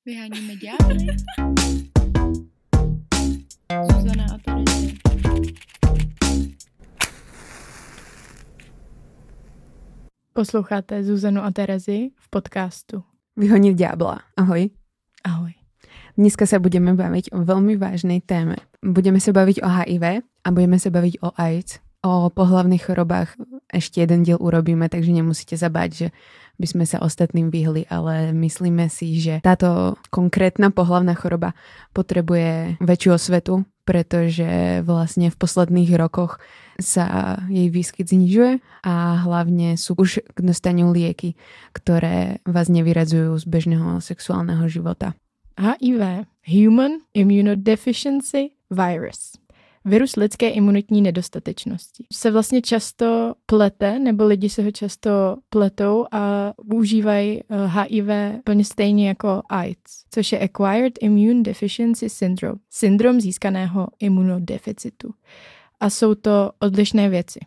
Vyháníme ďábly. Zuzana a Terezie. Posloucháte Zuzanu a Terezi v podcastu. Vyhonit ďábla. Ahoj. Ahoj. Dneska sa budeme baviť o veľmi vážnej téme. Budeme sa baviť o HIV a budeme sa baviť o AIDS. O pohlavných chorobách ešte jeden diel urobíme, takže nemusíte zabať, že by sme sa ostatným vyhli, ale myslíme si, že táto konkrétna pohlavná choroba potrebuje väčšiu osvetu, pretože vlastne v posledných rokoch sa jej výskyt znižuje a hlavne sú už k dostaniu lieky, ktoré vás nevyradzujú z bežného sexuálneho života. HIV, Human Immunodeficiency Virus. Virus lidské imunitní nedostatečnosti. Se vlastně často plete, nebo lidi se ho často pletou a užívají HIV plně stejně jako AIDS, což je Acquired Immune Deficiency Syndrome, syndrom získaného imunodeficitu. A jsou to odlišné věci.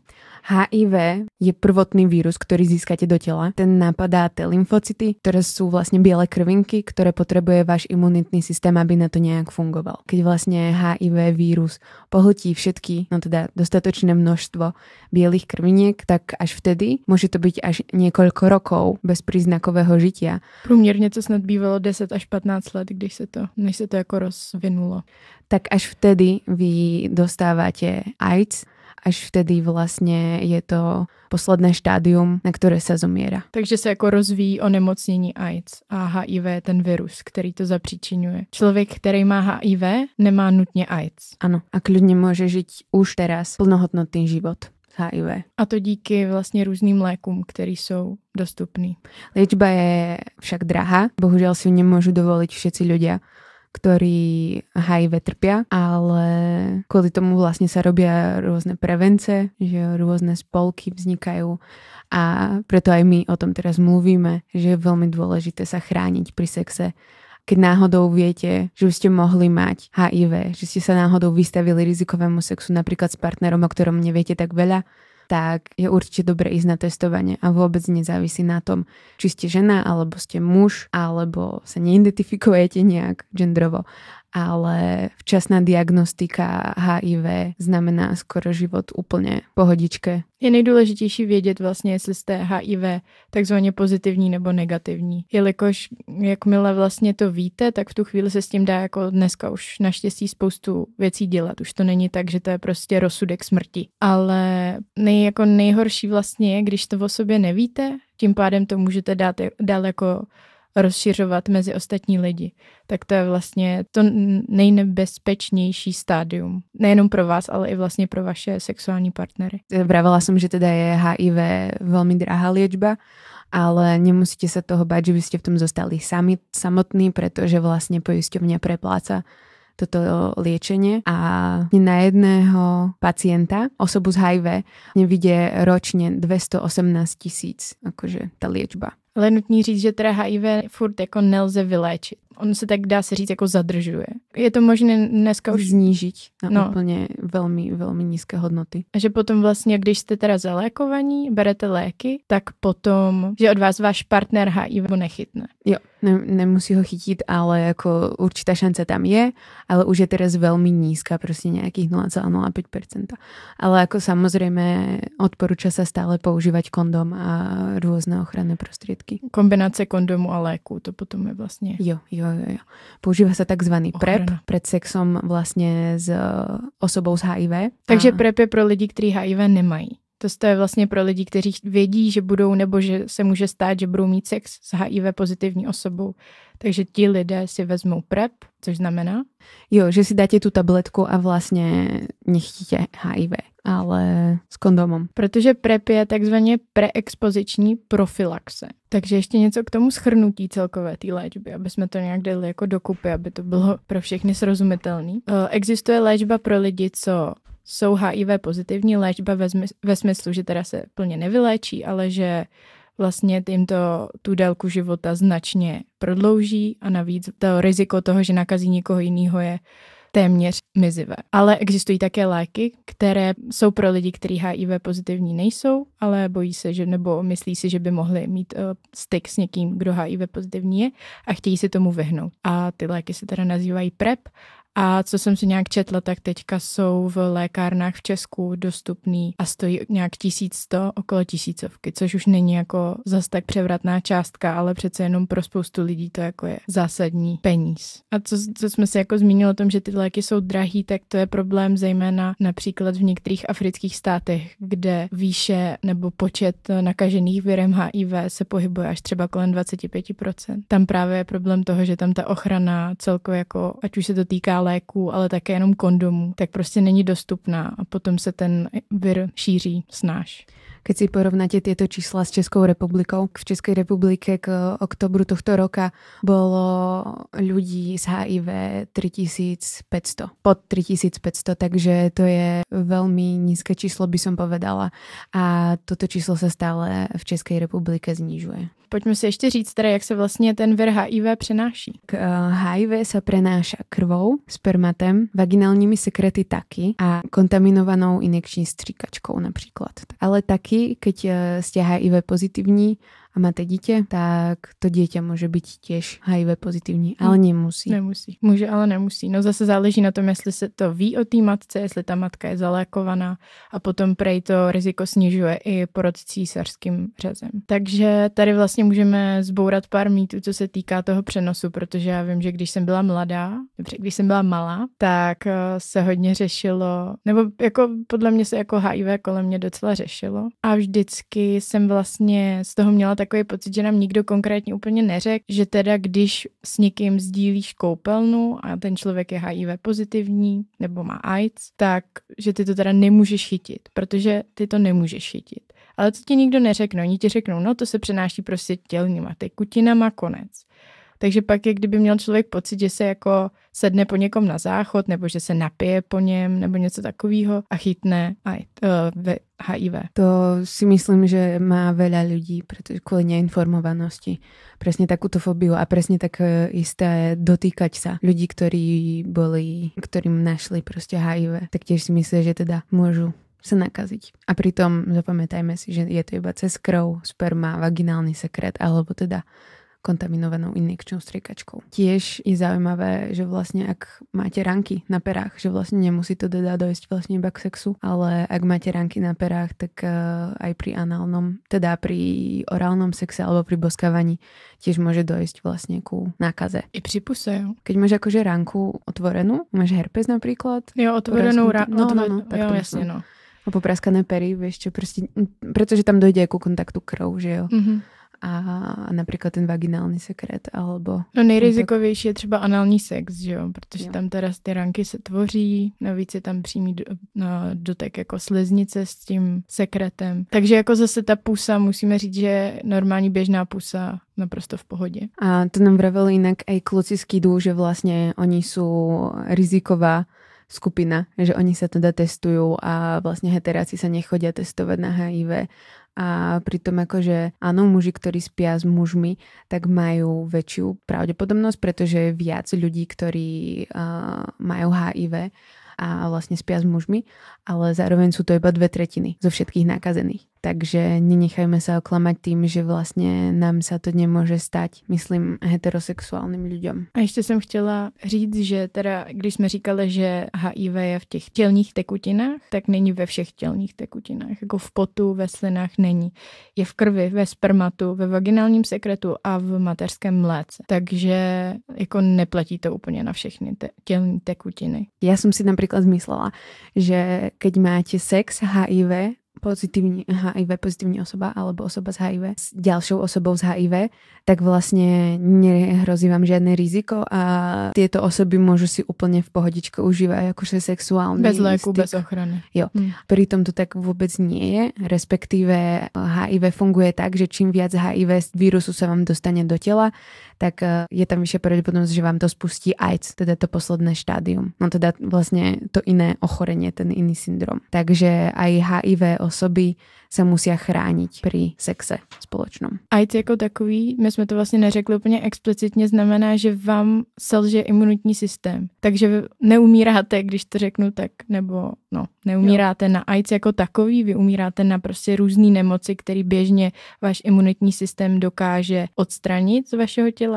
HIV je prvotný vírus, ktorý získate do tela. Ten napadá tie lymfocyty, ktoré sú vlastne biele krvinky, ktoré potrebuje váš imunitný systém, aby na to nejak fungoval. Keď vlastne HIV vírus pohltí všetky, no teda dostatočné množstvo bielých krviniek, tak až vtedy môže to byť až niekoľko rokov bez príznakového žitia. Průměrně to snad bývalo 10 až 15 let, když se to, než se to jako rozvinulo. Tak až vtedy vy dostávate AIDS, až vtedy vlastne je to posledné štádium, na ktoré sa zomiera. Takže se jako rozvíjí onemocnění AIDS a HIV ten virus, který to zapříčinuje. Člověk, který má HIV, nemá nutně AIDS. Áno, a kľudne môže žiť už teraz plnohodnotný život HIV. A to díky vlastně různým lékům, které jsou dostupný. Liečba je však drahá, bohužiaľ si ju nemôžu dovoliť všetci ľudia ktorí HIV trpia, ale kvôli tomu vlastne sa robia rôzne prevence, že rôzne spolky vznikajú a preto aj my o tom teraz mluvíme, že je veľmi dôležité sa chrániť pri sexe. Keď náhodou viete, že by ste mohli mať HIV, že ste sa náhodou vystavili rizikovému sexu napríklad s partnerom, o ktorom neviete tak veľa, tak je určite dobre ísť na testovanie a vôbec nezávisí na tom, či ste žena, alebo ste muž, alebo sa neidentifikujete nejak gendrovo, ale včasná diagnostika HIV znamená skoro život úplně pohodičke. Je nejdůležitější vědět vlastně, jestli jste HIV takzvaně pozitivní nebo negativní. Jelikož jakmile vlastně to víte, tak v tu chvíli se s tím dá jako dneska už naštěstí spoustu věcí dělat. Už to není tak, že to je prostě rozsudek smrti. Ale nej, jako nejhorší vlastně je, když to o sobě nevíte, tím pádem to můžete dát dál jako rozšiřovat mezi ostatní lidi. Tak to je vlastně to nejnebezpečnější stádium. Nejenom pro vás, ale i vlastně pro vaše sexuální partnery. Vravela som, že teda je HIV veľmi drahá liečba, ale nemusíte sa toho bať, že by ste v tom zostali sami, samotní, pretože vlastne poisťovňa prepláca toto liečenie a na jedného pacienta, osobu z HIV, nevidie ročne 218 tisíc, akože tá liečba. Ale nutní říct, že teda HIV furt jako nelze vyléčit. On se tak dá se říct jako zadržuje. Je to možné dneska už znížit na no. úplně velmi, velmi nízké hodnoty. A že potom vlastně, když jste teda zalékovaní, berete léky, tak potom, že od vás váš partner HIV nechytne. Jo, ne, nemusí ho chytit, ale jako určitá šance tam je, ale už je teraz velmi nízka, prostě nějakých 0,05%. Ale jako samozřejmě odporuča se stále používat kondom a různé ochranné prostředky. Kombinace kondomu a léku, to potom je vlastně... Jo, jo jo, jo, jo. Používa sa tzv. PrEP pred sexom vlastně s osobou s HIV. Takže a... PrEP je pro lidi, kteří HIV nemají. To je vlastně pro lidi, kteří vědí, že budou nebo že se může stát, že budou mít sex s HIV pozitivní osobou. Takže ti lidé si vezmou PrEP, což znamená? Jo, že si dáte tu tabletku a vlastně nechtíte HIV, ale s kondomem. Protože PrEP je takzvaně preexpoziční profilaxe. Takže ještě něco k tomu schrnutí celkové té léčby, aby jsme to nějak dali jako dokupy, aby to bylo pro všechny srozumitelný. Eh, existuje léčba pro lidi, co jsou HIV pozitivní léčba ve, zmysl, ve smyslu, že teda se plně nevyléčí, ale že vlastně tím to tu délku života značně prodlouží a navíc to riziko toho, že nakazí někoho jiného je téměř mizivé. Ale existují také léky, které jsou pro lidi, kteří HIV pozitivní nejsou, ale bojí se, že nebo myslí si, že by mohli mít uh, styk s někým, kdo HIV pozitivní je a chtějí si tomu vyhnout. A ty léky se teda nazývají PrEP a co jsem si nějak četla, tak teďka jsou v lékárnách v Česku dostupný a stojí nějak 1100, okolo tisícovky, což už není jako zas tak převratná částka, ale přece jenom pro spoustu lidí to jako je zásadní peníz. A co, co jsme si jako zmínili o tom, že ty léky jsou drahý, tak to je problém zejména například v některých afrických státech, kde výše nebo počet nakažených virem HIV se pohybuje až třeba kolem 25%. Tam právě je problém toho, že tam ta ochrana celkově jako, ať už se to týká léků, ale také jenom kondomů, tak prostě není dostupná a potom se ten vir šíří snáš. Keď si porovnáte tieto čísla s Českou republikou, v Českej republike k oktobru tohto roka bolo ľudí z HIV 3500, pod 3500, takže to je veľmi nízke číslo, by som povedala. A toto číslo sa stále v Českej republike znižuje. Pojďme si ještě říct teda, jak se vlastně ten vir HIV přenáší. K HIV eh, se prenáša krvou, spermatem, vaginálními sekrety taky a kontaminovanou injekční stříkačkou například. Ale taky, keď eh, jste HIV pozitivní, a máte dítě, tak to dítě může být těž HIV pozitivní, ale nemusí. Nemusí. Může, ale nemusí. No zase záleží na tom, jestli se to ví o té matce, jestli ta matka je zalékovaná a potom prej to riziko snižuje i porod císařským řezem. Takže tady vlastně můžeme zbourat pár mýtů, co se týká toho přenosu, protože já vím, že když jsem byla mladá, dobře, když jsem byla malá, tak eh, se hodně řešilo, nebo jako podle mě se jako HIV kolem mě docela řešilo a vždycky jsem vlastně z toho měla takový pocit, že nám nikdo konkrétně úplně neřekl, že teda když s někým sdílíš koupelnu a ten člověk je HIV pozitivní nebo má AIDS, tak že ty to teda nemůžeš chytit, protože ty to nemůžeš chytit. Ale to ti nikdo neřekne, oni ti řeknou, no to se přenáší prostě tělníma tekutinama, konec. Takže pak je, kdyby měl člověk pocit, že se jako sedne po někom na záchod, nebo že se napije po něm, nebo něco takového a chytne uh, HIV. To si myslím, že má veľa ľudí, pretože kvôli neinformovanosti. Presne takúto fóbiu a presne tak e, isté dotýkať sa ľudí, ktorí boli, ktorým našli proste HIV, tak tiež si myslím, že teda môžu sa nakaziť. A pritom zapamätajme si, že je to iba cez krv, sperma, vaginálny sekret, alebo teda kontaminovanou injekčnou striekačkou. Tiež je zaujímavé, že vlastne ak máte ranky na perách, že vlastne nemusí to teda dojsť vlastne iba k sexu, ale ak máte ranky na perách, tak uh, aj pri análnom, teda pri orálnom sexe alebo pri boskávaní tiež môže dojsť vlastne ku nákaze. I pri puse, jo. Keď máš akože ranku otvorenú, máš herpes napríklad. Jo, otvorenou ranku. No, no, no, tak jo, jasne, no. A popraskané pery, vieš čo, proste, pretože tam dojde aj ku kontaktu krv, že jo. Mm-hmm a například ten vaginální sekret, alebo... No nejrizikovější je třeba anální sex, že jo, protože jo. tam teda ty ranky se tvoří, navíc je tam přímý do, no, dotek jako sliznice s tím sekretem. Takže jako zase ta pusa, musíme říct, že normální běžná pusa naprosto v pohodě. A to nám vravil jinak i kluci z KIDu, že vlastně oni jsou riziková skupina, že oni sa teda testujú a vlastne heteráci sa nechodia testovať na HIV a pritom akože áno, muži, ktorí spia s mužmi, tak majú väčšiu pravdepodobnosť, pretože je viac ľudí, ktorí uh, majú HIV a vlastne spia s mužmi, ale zároveň sú to iba dve tretiny zo všetkých nakazených. Takže nenechajme sa oklamať tým, že vlastně nám se to nemůže stať, myslím, heterosexuálním lidem. A ještě jsem chtěla říct, že teda, když jsme říkali, že HIV je v těch tělních tekutinách, tak není ve všech tělních tekutinách. Jako v potu, ve slinách není. Je v krvi, ve spermatu, ve vaginálním sekretu a v mateřském mléce. Takže jako neplatí to úplně na všechny te- tělní tekutiny. Já jsem si například zmyslela, že keď máte sex HIV, pozitívny HIV, pozitívna osoba alebo osoba z HIV s ďalšou osobou z HIV, tak vlastne nehrozí vám žiadne riziko a tieto osoby môžu si úplne v pohodičke užívať akože sexuálny Bez léku, styk. bez ochrany. Jo. Hmm. Pritom to tak vôbec nie je, respektíve HIV funguje tak, že čím viac HIV vírusu sa vám dostane do tela, tak eh, je tam vyššia pravdepodobnosť, že vám to spustí AIDS, teda to posledné štádium. No teda vlastne to iné ochorenie, ten iný syndrom. Takže aj HIV osoby se musí chránit při sexe společnom. AIDS jako takový, my jsme to vlastně neřekli úplně explicitně, znamená, že vám selže imunitní systém. Takže neumíráte, když to řeknu tak, nebo no, neumíráte jo. na AIDS jako takový, vy umíráte na prostě různé nemoci, které běžně váš imunitní systém dokáže odstranit z vašeho těla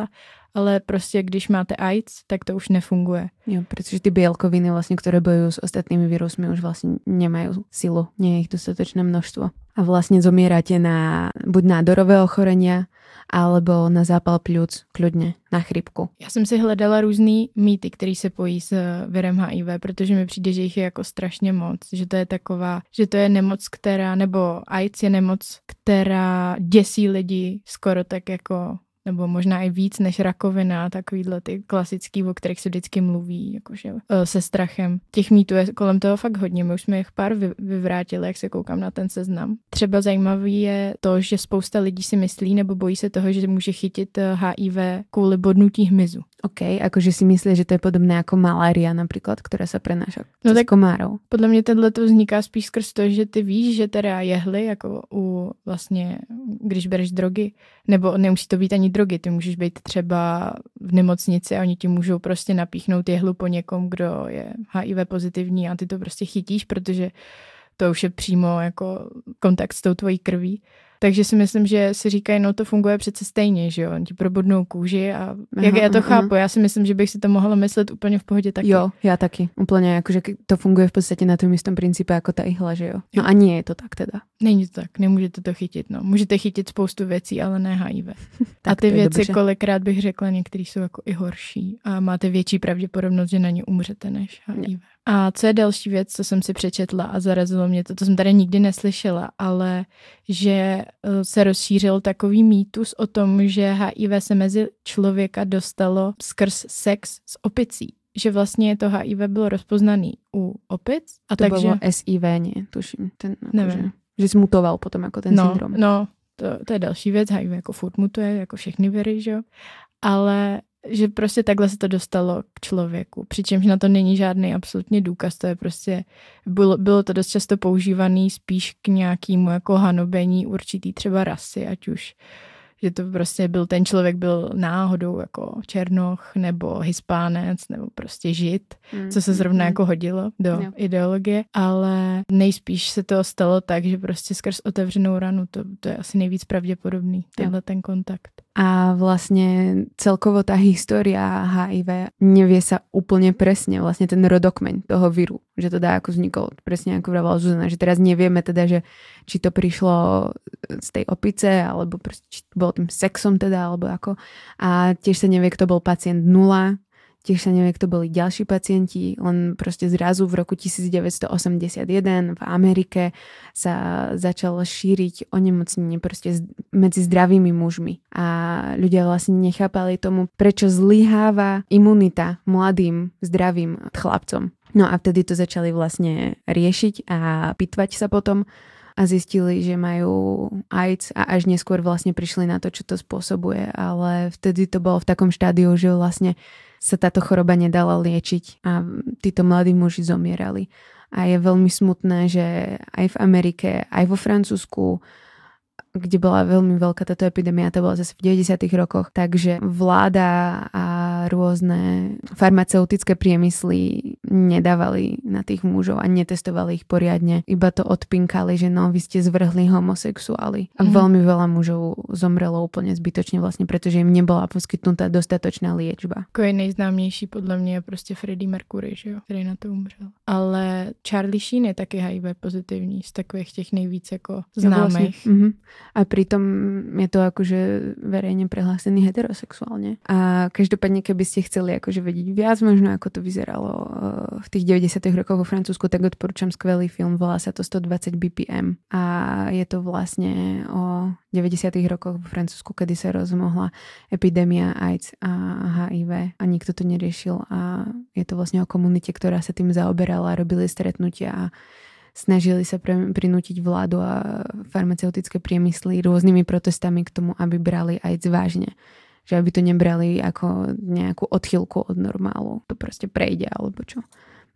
ale prostě když máte AIDS, tak to už nefunguje. Jo, protože ty bělkoviny, vlastně, které bojují s ostatními virusmi, už vlastně nemají silu, nie je jich dostatečné množstvo. A vlastně zomíráte na buď nádorové ochorenia, alebo na zápal pľúc, kľudně, na chřipku. Já jsem si hledala různý mýty, který se pojí s virem HIV, protože mi přijde, že jich je jako strašně moc, že to je taková, že to je nemoc, která, nebo AIDS je nemoc, která děsí lidi skoro tak jako nebo možná i víc než rakovina, takovýhle ty klasický, o kterých se vždycky mluví, jakože eh, se strachem. Těch mýtů je kolem toho fakt hodně, my už jsme jich pár vyvrátili, jak se koukám na ten seznam. Třeba zajímavý je to, že spousta lidí si myslí nebo bojí se toho, že může chytit HIV eh, kvůli bodnutí hmyzu. OK, jakože si myslí, že to je podobné jako malária například, která se prenáša no tak komárou. Podle mě tenhle to vzniká spíš skrz to, že ty víš, že teda jehly, jako u vlastně, když bereš drogy, nebo nemusí to být ani drogy, ty můžeš být třeba v nemocnici a oni ti můžou prostě napíchnout jehlu po někom, kdo je HIV pozitivní a ty to prostě chytíš, protože to už je přímo jako kontakt s tou tvojí krví. Takže si myslím, že si říkají, no to funguje přece stejně, že jo, ti probodnou kůži a aha, jak já to aha. chápu, já si myslím, že bych si to mohla myslet úplně v pohodě taky. Jo, já taky, úplně jakože to funguje v podstatě na tom jistém principu jako ta ihla, že jo. No jo. a nie je to tak teda. Není to tak, nemůžete to chytit, no. Můžete chytit spoustu věcí, ale ne HIV. a ty věci dobře. kolikrát bych řekla, některé jsou jako i horší a máte větší pravděpodobnost, že na ně umřete než HIV. Jo. A co je další věc, co jsem si přečetla a zarazilo mě to, to jsem tady nikdy neslyšela, ale že eh, se rozšířil takový mýtus o tom, že HIV se mezi člověka dostalo skrz sex s opicí. Že vlastně to HIV bylo rozpoznaný u opic. A to takže... bylo SIV, ne, tuším. Ten, jako Nevím. Že, že zmutoval potom jako ten no, syndrom. No, to, to je další věc. HIV jako furt mutuje, jako všechny viry, že jo. Ale že prostě takhle se to dostalo k člověku. Přičemž na to není žádný absolutně důkaz, to je prostě, bylo, bylo to dost často používaný spíš k nějakému jako hanobení určitý třeba rasy, ať už že to prostě byl ten člověk byl náhodou jako černoch nebo hispánec nebo prostě žid, mm, co se zrovna mm, jako hodilo do jo. ideologie, ale nejspíš se to stalo tak, že prostě skrz otevřenou ranu to, to je asi nejvíc pravděpodobný, tenhle ten kontakt. A vlastně celkovo ta história HIV nevie sa úplne presne, vlastne ten rodokmeň toho viru, že to dá ako vzniklo, presne ako vravala Zuzana, že teraz nevieme teda, že či to prišlo z tej opice, alebo proste, či to bolo tým sexom teda, alebo ako. A tiež sa nevie, kto bol pacient 0, Tiež sa nevie, kto boli ďalší pacienti, len proste zrazu v roku 1981 v Amerike sa začalo šíriť onemocnenie proste medzi zdravými mužmi. A ľudia vlastne nechápali tomu, prečo zlyháva imunita mladým, zdravým chlapcom. No a vtedy to začali vlastne riešiť a pitvať sa potom a zistili, že majú AIDS a až neskôr vlastne prišli na to, čo to spôsobuje, ale vtedy to bolo v takom štádiu, že vlastne sa táto choroba nedala liečiť a títo mladí muži zomierali. A je veľmi smutné, že aj v Amerike, aj vo Francúzsku kde bola veľmi veľká táto epidémia, to bola zase v 90. rokoch, takže vláda a rôzne farmaceutické priemysly nedávali na tých mužov a netestovali ich poriadne. Iba to odpinkali, že no, vy ste zvrhli homosexuáli. A mm. veľmi veľa mužov zomrelo úplne zbytočne vlastne, pretože im nebola poskytnutá dostatočná liečba. Ako je nejznámější podle mě je prostě Freddie Mercury, že jo, který na to umřel. Ale Charlie Sheen je taky HIV pozitivní z takových těch nejvíc jako známých. Vlastne, mm-hmm a pritom je to akože verejne prehlásený heterosexuálne. A každopádne, keby ste chceli akože vedieť viac možno, ako to vyzeralo eh, v tých 90. rokoch vo Francúzsku, tak odporúčam skvelý film, volá sa to 120 BPM a je to vlastne o 90. rokoch vo Francúzsku, kedy sa rozmohla epidémia AIDS a HIV a nikto to neriešil a je to vlastne o komunite, ktorá sa tým zaoberala, robili stretnutia a snažili sa prinútiť vládu a farmaceutické priemysly rôznymi protestami k tomu, aby brali AIDS vážne. Že aby to nebrali ako nejakú odchylku od normálu. To proste prejde, alebo čo.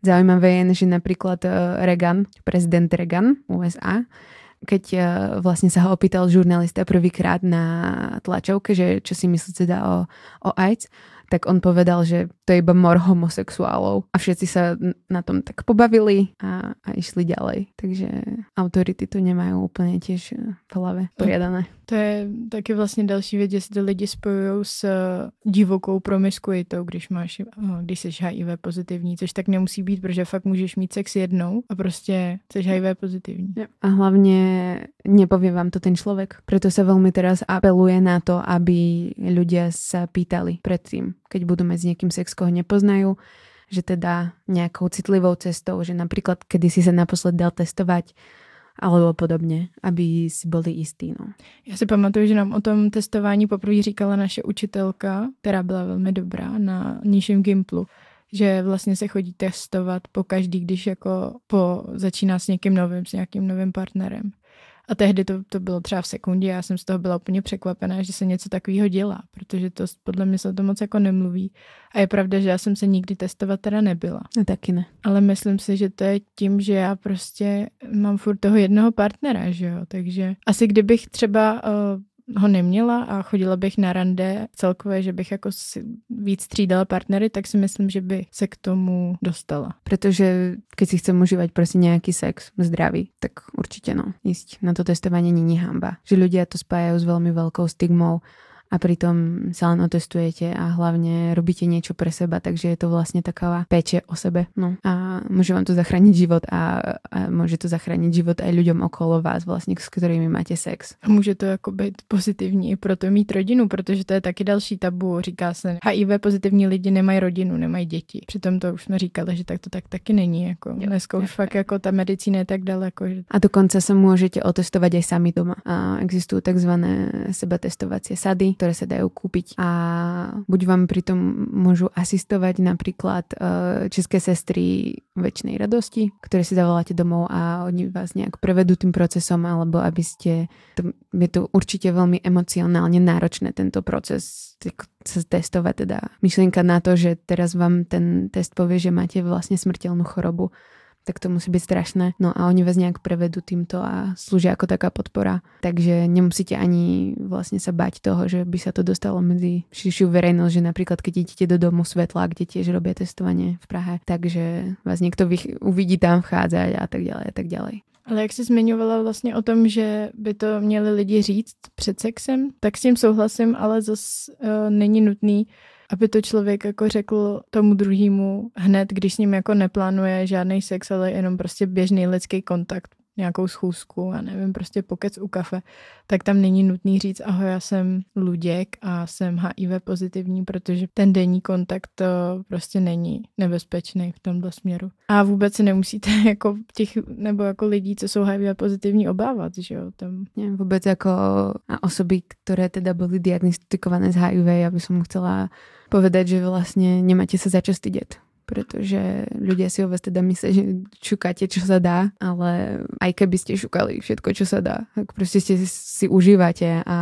Zaujímavé je, že napríklad eh, Reagan, prezident Reagan USA, keď eh, vlastne sa ho opýtal žurnalista prvýkrát na tlačovke, že čo si myslíte teda o, o AIDS, tak on povedal, že to je iba mor homosexuálov. A všetci sa na tom tak pobavili a, a išli ďalej. Takže autority to nemajú úplne tiež v hlave poriadané. To je taky vlastně další věc, že se lidi spojují s divokou promiskuitou, když máš, když jsi HIV pozitivní, což tak nemusí být, protože fakt můžeš mít sex jednou a prostě jsi HIV pozitivní. A hlavně nepovie vám to ten člověk. Proto se velmi teraz apeluje na to, aby ľudia sa pýtali predtým, keď budú mať s niekým sex, koho nepoznajú, že teda nejakou citlivou cestou, že napríklad kedy si sa naposled dal testovať, alebo podobně, aby si byli jistí. No. Já si pamatuju, že nám o tom testování poprvé říkala naše učitelka, která byla velmi dobrá na nižším Gimplu, že vlastně se chodí testovat po každý, když jako po, začíná s někým novým, s nějakým novým partnerem. A tehdy to, to bylo třeba v sekundě, já jsem z toho byla úplně překvapená, že se něco takového dělá, protože to podle mě se to moc jako nemluví. A je pravda, že já jsem se nikdy testovat teda nebyla. No taky ne. Ale myslím si, že to je tím, že já prostě mám furt toho jednoho partnera, že jo. Takže asi kdybych třeba uh, ho neměla a chodila bych na rande celkově, že bych jako si víc střídala partnery, tak si myslím, že by se k tomu dostala. Protože když si chcem užívat prostě nějaký sex zdravý, tak určitě no, jist na to testování není hamba. Že ľudia to spájají s velmi velkou stigmou a pritom sa len otestujete a hlavne robíte niečo pre seba, takže je to vlastne taková péče o sebe. No. A môže vám to zachrániť život a, a môže to zachrániť život aj ľuďom okolo vás, vlastne, s ktorými máte sex. A může to jako být pozitivní i pro to mít rodinu, protože to je taky další tabu. Říká se, HIV pozitivní lidi nemají rodinu, nemají děti. Přitom to už jsme říkali, že tak to tak taky není. Jako. Dneska už fakt jako ta medicína je tak daleko. Že... A dokonce se můžete otestovat aj sami doma. A existují takzvané sebatestovacie sady, ktoré sa dajú kúpiť a buď vám pritom môžu asistovať napríklad eh, české sestry väčšnej radosti, ktoré si zavoláte domov a oni vás nejak prevedú tým procesom, alebo aby ste, to, je to určite veľmi emocionálne náročné tento proces sa testovať teda. Myšlienka na to, že teraz vám ten test povie, že máte vlastne smrteľnú chorobu, tak to musí byť strašné. No a oni vás nejak prevedú týmto a slúžia ako taká podpora. Takže nemusíte ani vlastne sa bať toho, že by sa to dostalo medzi širšiu verejnosť, že napríklad keď idete do domu svetla, kde tiež robia testovanie v Prahe, takže vás niekto uvidí tam vchádzať a tak ďalej a tak ďalej. Ale jak jsi zmiňovala vlastně o tom, že by to měli lidi říct před sexem, tak s tím souhlasím, ale zase uh, není nutný aby to člověk jako řekl tomu druhému hned, když s ním jako neplánuje žádný sex, ale jenom prostě běžný lidský kontakt, nějakou schůzku a nevím, prostě pokec u kafe, tak tam není nutný říct, ahoj, já jsem Luděk a jsem HIV pozitivní, protože ten denní kontakt to prostě není nebezpečný v tomhle směru. A vůbec se nemusíte jako těch, nebo jako lidí, co jsou HIV pozitivní, obávat, že jo? Tam... Vůbec jako osoby, které teda byly diagnostikované z HIV, já bych chcela povedať, že vlastne nemáte sa za čo stydeť pretože ľudia si o vás teda myslia, že šukáte, čo sa dá, ale aj keby ste šukali všetko, čo sa dá, tak proste ste si užívate a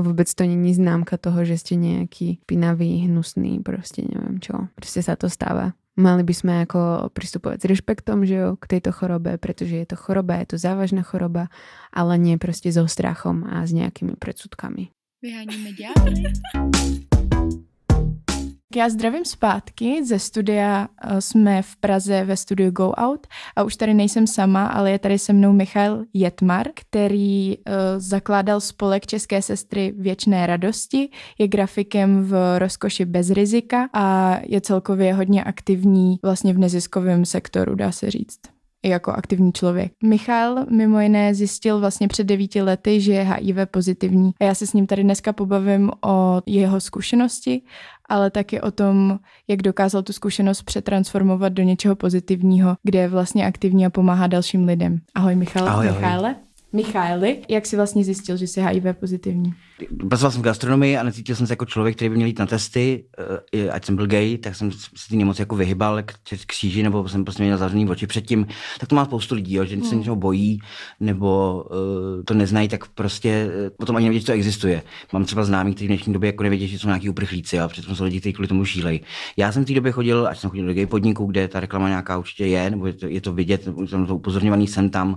vôbec to není známka toho, že ste nejaký pinavý, hnusný, proste neviem čo. Proste sa to stáva. Mali by sme ako pristupovať s rešpektom že jo, k tejto chorobe, pretože je to choroba, je to závažná choroba, ale nie proste so strachom a s nejakými predsudkami. Vyháníme ďalej. Já zdravím zpátky. Ze studia, eh, jsme v Praze ve studiu Go Out a už tady nejsem sama, ale je tady se mnou Michal Jetmar, který uh, zakládal spolek České sestry Věčné radosti, je grafikem v Rozkoši bez rizika a je celkově hodně aktivní vlastně v neziskovém sektoru, dá se říct jako aktivní člověk. Michal mimo jiné zjistil vlastně před devíti lety, že je HIV pozitivní a já se s ním tady dneska pobavím o jeho zkušenosti, ale taky o tom, jak dokázal tu zkušenost přetransformovat do něčeho pozitivního, kde je vlastně aktivní a pomáhá dalším lidem. Ahoj Michal. Ahoj, Michale. Michaeli, jak jsi vlastně zjistil, že jsi HIV pozitivní? Pracoval jsem v gastronomii a necítil jsem se jako člověk, který by měl jít na testy, uh, ať jsem byl gay, tak jsem se ty nemoci jako vyhybal k kříži, nebo jsem prostě měl zavřený oči předtím. Tak to má spoustu lidí, jo, že se hmm. něčeho bojí, nebo uh, to neznají, tak prostě uh, potom ani nevědí, co existuje. Mám třeba známý, kteří v dnešní době jako nevědí, že jsou nějaký uprchlíci, a přitom jsou lidi, kteří kvůli tomu šílejí. Já jsem v té době chodil, až jsem chodil do gay podniku, kde ta reklama nějaká určitě je, nebo je to, je to vidět, jsem to upozorňovaný, jsem tam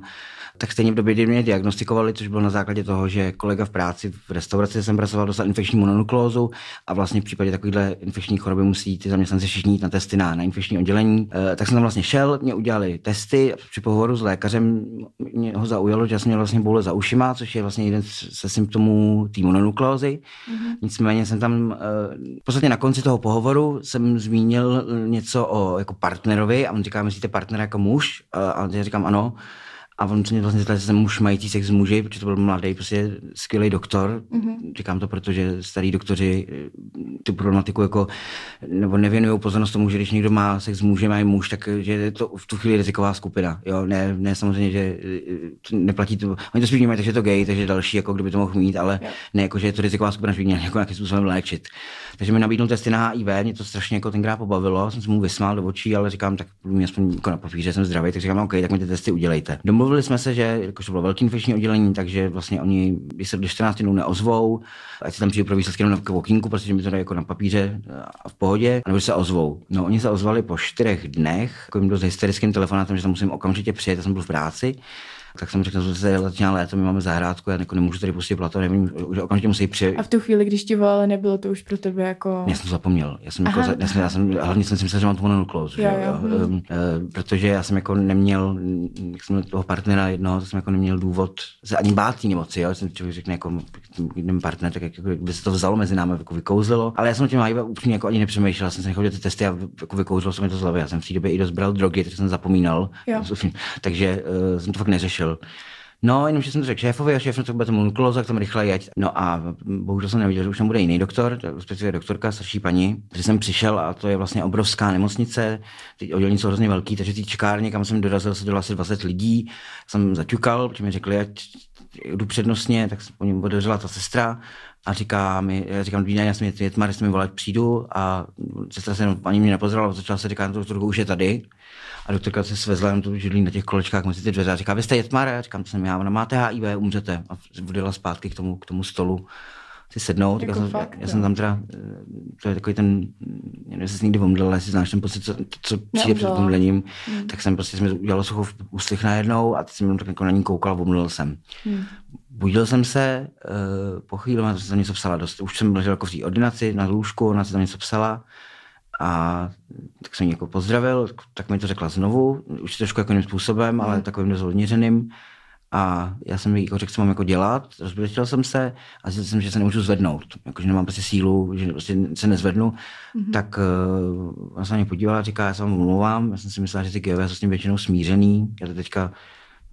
tak stejně v době, kdy mě diagnostikovali, což bylo na základě toho, že kolega v práci v restauraci jsem pracoval, dostal infekční mononuklózu a vlastně v případě takovéhle infekční choroby musí ty zaměstnanci všichni jít na testy na, na infekční oddělení. E, tak jsem tam vlastně šel, mě udělali testy, při pohovoru s lékařem mě ho zaujalo, že jsem měl vlastně boule za ušima, což je vlastně jeden ze symptomů té mononuklózy. Mm-hmm. Nicméně jsem tam, e, v podstatě na konci toho pohovoru jsem zmínil něco o jako partnerovi a on říká, myslíte partnera jako muž? A, a já říkám ano. A on mě vlastně že jsem muž mající sex s muži, protože to byl mladý, prostě skvělý doktor. Mm-hmm. Říkám to, protože starý doktoři eh, tu problematiku jako, nebo nevěnují pozornost tomu, že když někdo má sex s mužem a je muž, tak že je to v tu chvíli riziková skupina. Jo, ne, ne samozřejmě, že eh, neplatí to. Oni to spíš vnímají, takže je to gay, takže další, jako kdyby to mohl mít, ale yeah. ne jako, že je to riziková skupina, že by měl jako nějakým způsobem léčit. Takže mi nabídnul testy na HIV, mě to strašně jako tenkrát pobavilo, jsem se mu vysmál do očí, ale říkám, tak mě aspoň jako na papíře jsem zdravý, tak říkám, OK, tak mi ty testy udělejte. Domluvili jsme se, že jakož to bylo velký infekční oddělení, takže vlastně oni, když se do 14 dnů neozvou, ať se tam přijde pro výsledky na okýnku, protože mi to dají jako na papíře a v pohodě, nebo se ozvou. No, oni se ozvali po čtyřech dnech, jako jim dost hysterickým telefonátem, že tam musím okamžitě přijet, já jsem byl v práci tak jsem řekl, že se začíná léto, my máme zahrádku, já jako nemůžu tady pustit plato, nevím, že okamžitě musí přijít. A v tu chvíli, když ti volali, nebylo to už pro tebe jako... Já jsem zapomněl. Já jsem, jako, já jsem, já jsem hlavně jsem si myslel, že mám tu mononuklózu, jo, jo. Jo. Um, uh, protože já jsem jako neměl, jak jsem toho partnera jednoho, tak jsem jako neměl důvod se ani bát té nemoci, jo. Jsem člověk řekne jako jeden partner, tak jako, by se to vzalo mezi námi, jako vykouzlilo. Ale já jsem tím HIV úplně jako ani nepřemýšlel, já jsem se nechodil ty testy a jako vykouzlil jsem mi to z hlavy. Já jsem v té době i dost bral drogy, takže jsem zapomínal. Jo. Takže uh, jsem to fakt neřešil. No, jenom že jsem to řekl šéfovi a šéf to bude tomu nukloza, tam rychle jeď. No a bohužel jsem neviděl, že už tam bude jiný doktor, respektive doktorka, starší paní. Takže jsem přišel a to je vlastně obrovská nemocnice, ty oddělení jsou hrozně velký, takže ty čekárně, kam jsem dorazil, se asi 20 lidí. Jsem zaťukal, protože mi řekli, ať jdu přednostně, tak po něm odevřela ta sestra a říká mi, já říkám, Dvína, já jsem je tmar, jestli mi volat přijdu a sestra se ani mě nepozerala, začala se říkat, to už je tady. A doktorka se svezla tu židlí na těch kolečkách mezi ty dveře a říká, vy jste Jetmar? Já říkám, to jsem já, ona máte HIV, umřete. A vodila zpátky k tomu, k tomu stolu si sednout. Jako já, jsem, fakt, já, já jsem tam teda, eh, to je takový ten, nevím, jestli jsi někdy omdlel, jestli znáš ten pocit, co, co přijde před omdlením, hmm. tak jsem prostě, jsme udělal suchou ústych najednou a teď jsem tak jako na ní koukal a omdlel jsem. Hmm. Budil jsem se, uh, po chvíli jsem tam něco psala dost. Už jsem ležel jako v té ordinaci na lůžku, ona se tam něco psala a tak jsem ji jako pozdravil, tak mi to řekla znovu, už trošku jako jiným způsobem, ale mm. takovým dost A já jsem jí jako řekl, co mám jako dělat, rozbrečel jsem se a zjistil jsem, že se nemůžu zvednout, jako, že nemám prostě sílu, že prostě se nezvednu. Mm-hmm. Tak uh, ona se na mě podívala a říká, já se vám omlouvám, já jsem si myslela, že ty geové jsou s tím většinou smířený, já to teďka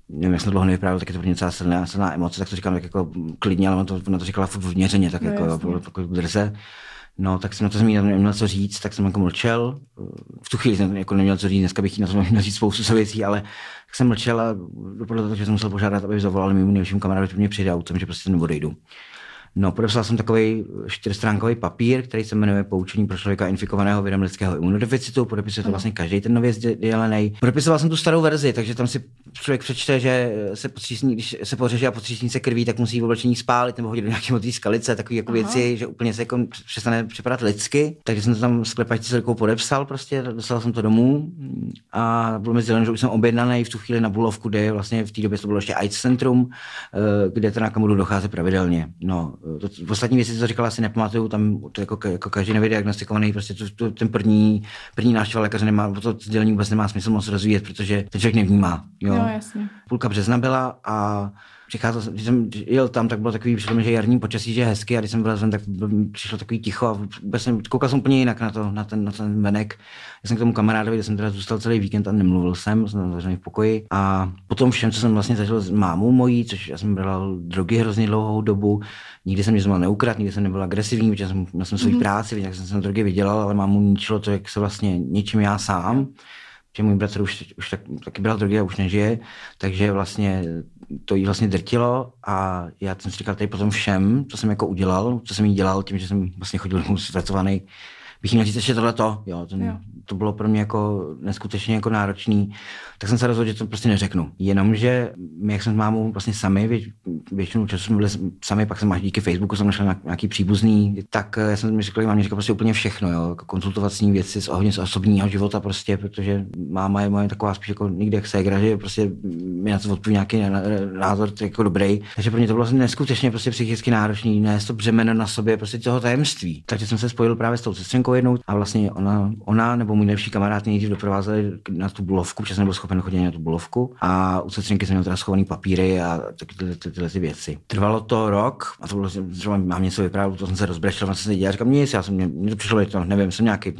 nevím, jak jsem dlouho nevyprávěl, tak je to pro něco silná, silná emoce, tak to říkám tak jako klidně, ale ona to, ona to říkala furt vměřeně, tak no, jako, jako, jako drze. No, tak jsem na to jsem neměl co říct, tak jsem jako mlčel. V tu chvíli jsem jako neměl co říct, dneska bych na to měl říct spoustu věcí, ale tak jsem mlčel a dopadlo to, že jsem musel požádat, aby zavolali mému nejlepšímu kamarádu, že mě přijde autem, že prostě odejdu. No, podepsal jsem takový čtyřstránkový papír, který se jmenuje Poučení pro člověka infikovaného virem lidského imunodeficitu. Podepisuje to vlastně každý ten nově sdělený. Podepisoval jsem tu starou verzi, takže tam si člověk přečte, že se potřísní, když se pořeže a potřísní se krví, tak musí v oblečení spálit nebo hodit do nějaké modré skalice, takové jako věci, že úplně se jako přestane připadat lidsky. Takže jsem to tam sklepačce celkou podepsal, prostě dostal jsem to domů a bylo mi sděleno, že už jsem objednaný v tu chvíli na Bulovku, kde vlastně v té době to bylo ještě AIDS centrum, eh, kde ten na budu docházet pravidelně. No, to, v ostatní věci, co říkala, asi nepamatuju, tam to jako, jako každý nový diagnostikovaný, prostě to, to, ten první, první návštěva lékaře nemá, to sdělení vůbec nemá smysl moc rozvíjet, protože ten člověk nevnímá. Jo? jo jasně. Půlka března byla a přicházel, když jsem jel tam, tak bylo takový, přišlo mi, že jarní počasí, že je hezky a když jsem byl tak přišlo takový ticho a vůbec jsem, koukal jsem úplně jinak na, to, na, ten, na ten venek. Já jsem k tomu kamarádovi, kde jsem teda zůstal celý víkend a nemluvil jsem, jsem zavřený v pokoji. A potom všem, co jsem vlastně zažil s mámou mojí, což já jsem bral drogy hrozně dlouhou dobu, nikdy jsem nic neukradl, nikdy jsem nebyl agresivní, protože jsem, měl jsem svou mm-hmm. práci, jak jsem, jsem drogy vydělal, ale mámu ničilo to, jak se vlastně ničím já sám že můj bratr už, už tak, taky byl drogy a už nežije, takže vlastně to jí vlastně drtilo a já jsem si říkal tady potom všem, co jsem jako udělal, co jsem jí dělal tím, že jsem vlastně chodil domů zpracovaný, bych měl říct ještě tohleto, jo, ten, jo. to bylo pro mě jako neskutečně jako náročný, tak jsem se rozhodl, že to prostě neřeknu. Jenomže my, jak jsme s mámou vlastně sami, vě, většinu času jsme byli sami, pak jsem až díky Facebooku jsem našel nějaký příbuzný, tak já jsem mi řekl, že mám říkal prostě úplně všechno, jo, jako konzultovat s ní věci z ohně z osobního života prostě, protože máma je moje taková spíš jako nikde jak ségra, že prostě mi na to odpoví nějaký názor jako dobrý. Takže pro mě to bylo neskutečně prostě psychicky náročný, ne to břemeno na sobě, prostě toho tajemství. Takže jsem se spojil právě s tou sestřenkou jednou a vlastně ona, ona nebo můj nejlepší kamarád mě nejdřív doprovázeli na tu bulovku, protože jsem nebyl schopen chodit na tu bulovku a u sestřenky jsem měl teda schovaný papíry a tyhle, ty, tyhle ty věci. Trvalo to rok a to bylo, třeba mám něco vyprávět, to jsem se rozbrečel, vlastně se dělal, říkám nic, já jsem, mě, mě to přišlo, to, nevím, jsem nějaký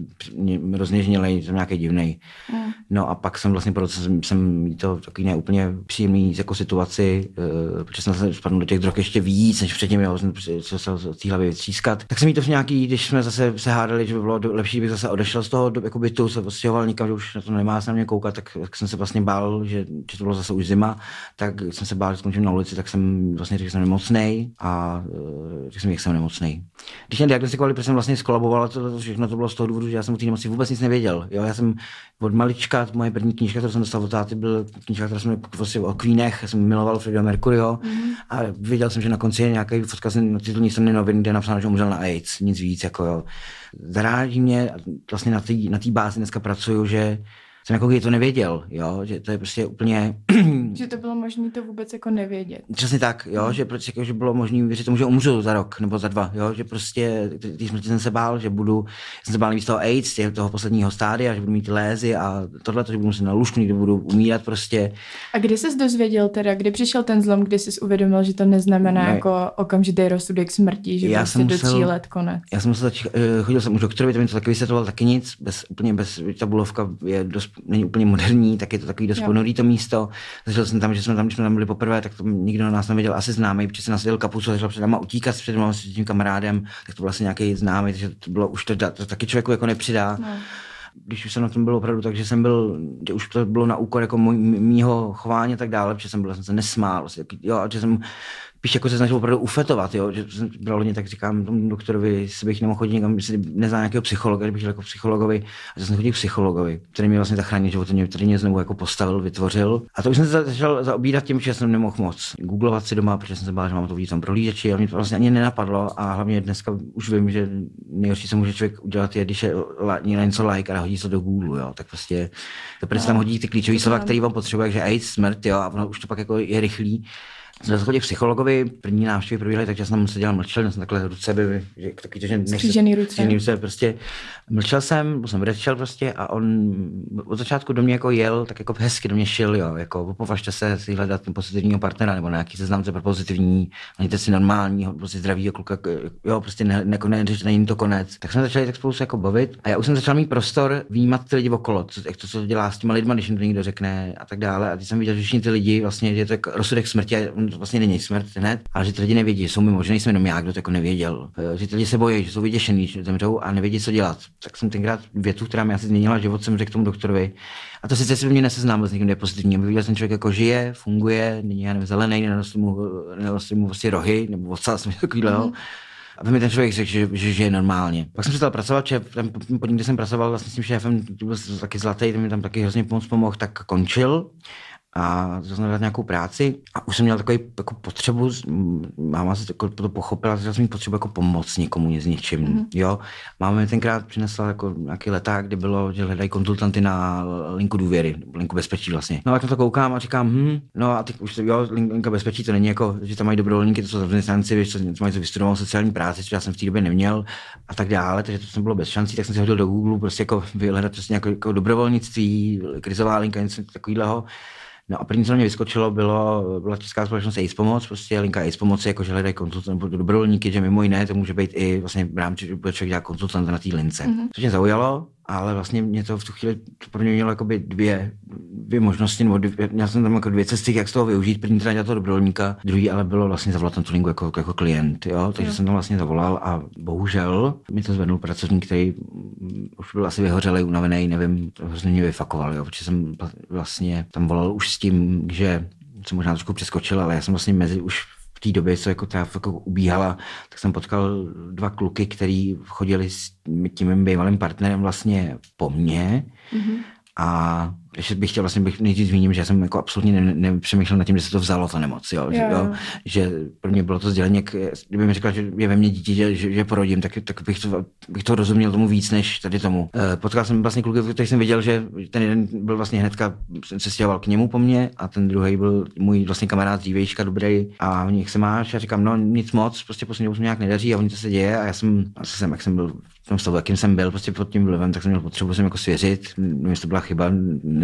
rozněžnělej, jsem nějaký divný. Mm. No a pak jsem vlastně, proto jsem, jsem to takový neúplně příjemný jako situaci, uh, protože jsem se spadl do těch drog ještě víc, než předtím, jo, jsem se z té hlavy vytřískat. Tak jsem jí to v nějaký, když jsme zase se hádali, že by bylo lepší, bych zase odešel z toho jako bytu, se odstěhoval nikam, že už na to nemá se na mě koukat, tak, jsem se vlastně bál, že, že to bylo zase už zima, tak jsem se bál, že skončím na ulici, tak jsem vlastně řekl, že jsem nemocný a eh, řekl jsem, jak jsem nemocný. Když mě diagnostikovali, protože jsem vlastně skolaboval, to, to, všechno to bylo z toho důvodu, že já jsem o té nemoci vůbec nic nevěděl. Jo? Já jsem od malička, moje první knížka, kterou jsem dostal od táty, byl knížka, kterou jsem vlastně o Queenech, jsem miloval Freddie Mercuryho mm-hmm. a věděl jsem, že na konci je nějaký fotka na titulní strany novin, kde je napsáno, že umřel na AIDS, nic víc. Jako, jo zaráží mě, vlastně na té na bázi dneska pracuju, že jsem jako to nevěděl, jo, že to je prostě úplně... že to bylo možné to vůbec jako nevědět. Přesně tak, jo, že, prostě, jako, že bylo možné věřit tomu, že umřu za rok nebo za dva, jo, že prostě ty smrti jsem se bál, že budu, jsem se bál víc toho AIDS, tě, toho posledního stádia, že budu mít lézy a tohle, že budu muset na lůžku, někdy budu umírat prostě. A kdy jsi dozvěděl teda, kdy přišel ten zlom, kdy jsi uvědomil, že to neznamená ne. jako okamžitý rozsudek smrti, že já prostě jsem musel, do tří let konec? Já jsem musel, eh, chodil jsem už doktorovi, to mi to taky vysvětloval, taky nic, bez, úplně bez, ta bulovka je dost není úplně moderní, tak je to takový dost ponorý to místo. Zažil jsem tam, že jsme tam, když jsme tam byli poprvé, tak to nikdo na nás nevěděl, asi známý, protože se nasadil kapucu, začal před náma utíkat před s tím kamarádem, tak to byl vlastně nějaký známý, takže to bylo už to, to taky člověku jako nepřidá. No když už jsem na tom byl opravdu tak, že jsem byl, že už to bylo na úkor jako můj, mýho chování a tak dále, protože jsem byl, jsem se nesmál, vlastně, jo, že jsem spíš jako se snažil opravdu ufetovat, jo, že jsem bral hodně, tak říkám tomu doktorovi, jestli bych nemohl chodit někam, jestli nezná nějakého psychologa, kdybych jako psychologovi, a že jsem chodil k psychologovi, který mě vlastně zachránil život, který mě znovu jako postavil, vytvořil. A to už jsem se začal zaobírat tím, že jsem nemohl moc googlovat si doma, protože jsem se bál, že mám to vidět tam prohlížeči a mě to vlastně ani nenapadlo. A hlavně dneska už vím, že nejhorší, co může člověk udělat, je, když je na něco like a hodí se do Google, jo, tak prostě to prostě tam hodí ty klíčové slova, které vám potřebuje, že AIDS, smrt, jo, a ono už to pak jako je rychlý jsme zachodili psychologovi, první návštěvy probíhaly, takže jsem seděl mlčel, jsem takhle ruce by, že taky že Skřížený ruce. Ruce, prostě mlčel jsem, jsem brečel prostě a on od začátku do mě jako jel, tak jako hezky do mě šil, jo, jako považte se si hledat pozitivního partnera nebo nějaký seznamce pro pozitivní, najděte si normální, prostě zdravý kluka, jo, prostě ne, ne, ne, ne, není to konec. Tak jsme začali tak spolu se jako bavit a já už jsem začal mít prostor výjímat ty lidi okolo, co, jak to, co dělá s těma lidma, když jim to někdo řekne a tak dále. A teď jsem viděl, že všichni ty lidi vlastně, že to je rozsudek smrti a to vlastně není smrt hned, ale že ty lidi nevědí, jsou mi možná jsem jenom já, kdo to jako nevěděl. Že ty lidi se bojí, že jsou vyděšený, že zemřou a nevědí, co dělat. Tak jsem tenkrát větu, která mi asi změnila život, jsem řekl tomu doktorovi. A to sice si mě neseznámil s někým, je pozitivní. Viděl jsem člověk jako žije, funguje, není já nevím, zelený, neností mu, neností mu vlastně rohy, nebo ocas, něco takového. Mm-hmm. A mi ten člověk řekl, že, že žije normálně. Pak jsem přestal pracovat, že ten podnik, kde jsem pracoval vlastně s tím šéfem, byl taky zlatý, ten mi tam taky hrozně pomoc pomohl, tak končil a jsem nějakou práci a už jsem měl takový jako potřebu, máma se jako to pochopila, že jsem měl potřebu jako pomoct někomu s něčím, mm-hmm. jo. Máma mi tenkrát přinesla jako nějaký leták, kde bylo, že hledají konzultanty na linku důvěry, linku bezpečí vlastně. No a tak to koukám a říkám, hm, no a teď už, jo, linka bezpečí to není jako, že tam mají dobrovolníky, to jsou zaměstnanci, víš, co, co mají co vystudovat sociální práci, co já jsem v té době neměl a tak dále, takže to jsem bylo bez šancí, tak jsem si hodil do Google prostě jako vyhledat prostě nějaké jako dobrovolnictví, krizová linka, něco takového. No a první, co na mě vyskočilo, bylo, byla česká společnost AIDS Pomoc, prostě linka AIDS Pomoci, jakože hledají konzultant nebo dobrovolníky, že mimo jiné to může být i vlastně v rámci, že člověk dělat konzultant na té lince. Mm-hmm. Což mě zaujalo, ale vlastně mě to v tu chvíli to pro mě mělo jakoby dvě, dvě možnosti, nebo dvě, měl jsem tam jako dvě cesty, jak z toho využít. První teda dělat toho dobrovolníka, druhý ale bylo vlastně zavolat na tu linku jako, jako klient, jo? takže jo. jsem tam vlastně zavolal a bohužel mi to zvednul pracovník, který už byl asi vyhořelý, unavený, nevím, hrozně mě vyfakoval, jo? protože jsem vlastně tam volal už s tím, že jsem možná trošku přeskočil, ale já jsem vlastně mezi už v té době, co jako ta jako ubíhala, tak jsem potkal dva kluky, který chodili s tím mým bývalým partnerem vlastně po mně. Mm-hmm. A ještě bych chtěl vlastně bych nejdřív zmíním, že já jsem jako absolutně ne, nepřemýšlel nad tím, že se to vzalo ta nemoc, jo, že, jo, že pro mě bylo to sdělení, kdyby mi řekla, že je ve mně dítě, že, že, že porodím, tak, tak bych, to, bych to rozuměl tomu víc, než tady tomu. E, potkal jsem vlastně kluky, který jsem viděl, že ten jeden byl vlastně hnedka, se stěhoval k němu po mně a ten druhý byl můj vlastně kamarád dřívejška, dobrý a v nich se máš a říkám, no nic moc, prostě poslední se nějak nedaří a oni to se děje a já jsem, asi jsem, jak jsem byl v tom stavu, jakým jsem byl prostě pod tím vlivem, tak jsem měl potřebu jsem jako svěřit, nevím, to byla chyba,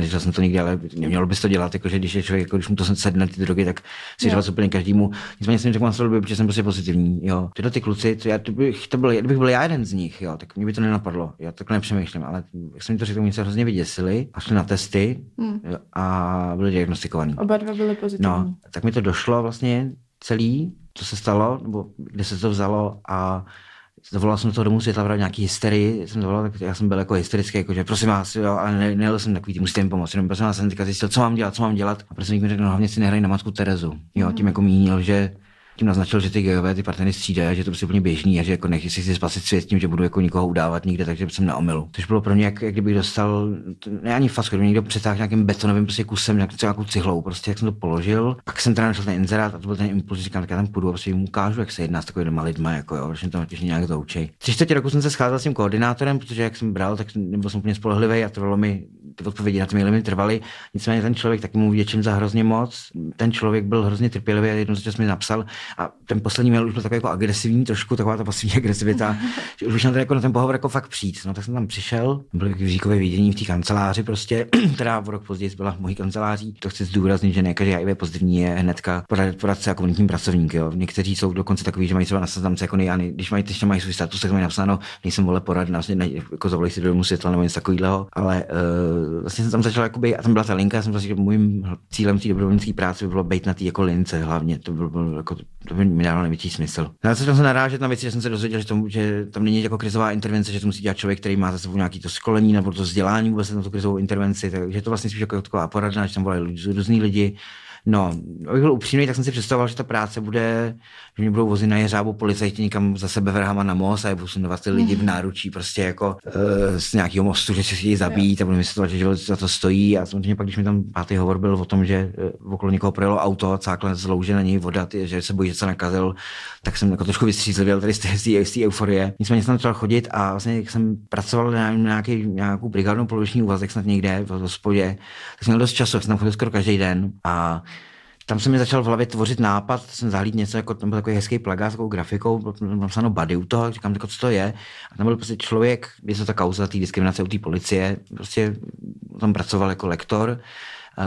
neříkal jsem to nikdy, ale nemělo bys to dělat, jako, že když je člověk, jako, když mu to sedne ty drogy, tak si no. úplně každému. Nicméně jsem řekl, že protože jsem prostě pozitivní. Jo. Tyhle ty kluci, to, já, to bych, to byl, kdybych byl já jeden z nich, jo, tak mě by to nenapadlo. Já takhle nepřemýšlím, ale jak jsem to řekl, oni se hrozně vyděsili a šli na testy hmm. jo, a byli diagnostikovaní. Oba dva byli pozitivní. No, tak mi to došlo vlastně celý, co se stalo, nebo kde se to vzalo a zavolal jsem toho domů světla právě nějaký hysterii, jsem zavolal, tak já jsem byl jako hysterický, jako že prosím vás, jo, ale ne, nejel jsem takový, musíte mi pomoct, jenom prosím vás, jsem teďka zjistil, co mám dělat, co mám dělat. A prosím mi řekl, no hlavně si nehraj na matku Terezu. Jo, mm. tím jako mínil, že tím naznačil, že ty gejové ty partnery střídají, že to prostě úplně běžný a že jako nechci si spasit svět tím, že budu jako nikoho udávat nikde, takže jsem na omylu. Což bylo pro mě, jak, jak kdybych dostal, ne ani fasku, kdyby někdo přetáhl nějakým betonovým prostě kusem, nějak, nějakou cihlou, prostě jak jsem to položil. Pak jsem teda našel ten inzerát a to byl ten impuls, říkám, tak já tam půjdu a prostě jim ukážu, jak se jedná s takovými lidmi, jako jo, že to těžně nějak zaučej. Tři čtvrtě roku jsem se scházel s tím koordinátorem, protože jak jsem bral, tak nebyl jsem úplně spolehlivý a trvalo mi ty odpovědi na ty maily mi trvaly. Nicméně ten člověk taky mu vděčím za hrozně moc. Ten člověk byl hrozně trpělivý a jednou z mi napsal a ten poslední mail už byl takový jako agresivní, trošku taková ta pasivní agresivita, že už měl jako na ten pohovor jako fakt přijít. No tak jsem tam přišel, byl jazykový vidění v té kanceláři prostě, která v rok později byla v mojí kanceláří. To chci zdůraznit, že ne každý HIV pozitivní je hnedka poradce a komunitní pracovník. Jo. Někteří jsou dokonce takový, že mají třeba na seznamce jako nejany, když mají, ještě mají svůj status, tak mají napsáno, nejsem vole poradna, vlastně ne, jako zavolej si do světla nebo něco takového, ale uh, vlastně jsem tam začal jakoby, a tam byla ta linka, já jsem vlastně, že mým cílem té dobrovolnické práce by bylo být na té jako lince hlavně, to, bylo, bylo jako, to by mi dávalo největší smysl. Já jsem se narážet na věci, že jsem se dozvěděl, že, to, že tam není jako krizová intervence, že to musí dělat člověk, který má za sebou nějaký to školení nebo to vzdělání vůbec na tu krizovou intervenci, takže to vlastně spíš jako taková poradna, že tam volají různí lidi, No, abych byl upřímný, tak jsem si představoval, že ta práce bude, že mě budou vozit na jeřábu policajti někam za sebe vrhama na most a je budu ty lidi v mhm. náručí prostě jako uh, z nějakého mostu, že se chtějí zabít a budu myslet, že za to stojí. A samozřejmě pak, když mi tam pátý hovor byl o tom, že uh, okolo někoho projelo auto, cákle z louže na něj voda, ty, že se bojí, že se nakazil, tak jsem jako trošku vystřízlivěl tady z té, euforie. Nicméně jsem začal chodit a vlastně, jak jsem pracoval na nějaký, nějakou brigádnou poloviční úvazek snad někde v hospodě, tak jsem měl dost času, jsem tam chodil skoro každý den a tam se mi začal v hlavě tvořit nápad, jsem zahlídl něco, jako tam byl takový hezký plagát s takovou grafikou, bylo napsáno body u toho, říkám, jako, co to je. A tam byl prostě člověk, je to ta kauza té diskriminace u té policie, prostě tam pracoval jako lektor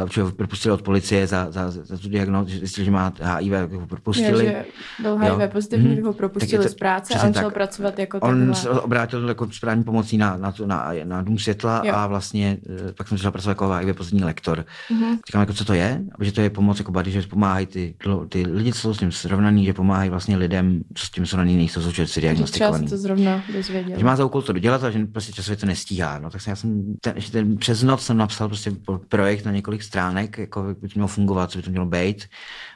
už ho propustili od policie za, za, za tu zjistili, že má HIV, jak ho propustili. Je, že byl HIV jo. pozitivní, hmm. ho propustili to, z práce a on šel pracovat jako On se obrátil jako správní pomocí na, na, na, na Dům světla jo. a vlastně eh, pak jsem začal pracovat jako HIV pozitivní lektor. Mm-hmm. Říkám, jako, co to je? Že to je pomoc jako body, že pomáhají ty, ty lidi, co jsou s tím srovnaný, že pomáhají vlastně lidem, co s tím srovnaný nejsou, jsou si diagnostikovaný. to zrovna dozvěděl. Že má za úkol to dodělat a že prostě časově to nestíhá. No, tak jsem, já jsem ten, ten, přes noc jsem napsal prostě projekt na několik několik stránek, jako by to mělo fungovat, co by to mělo být.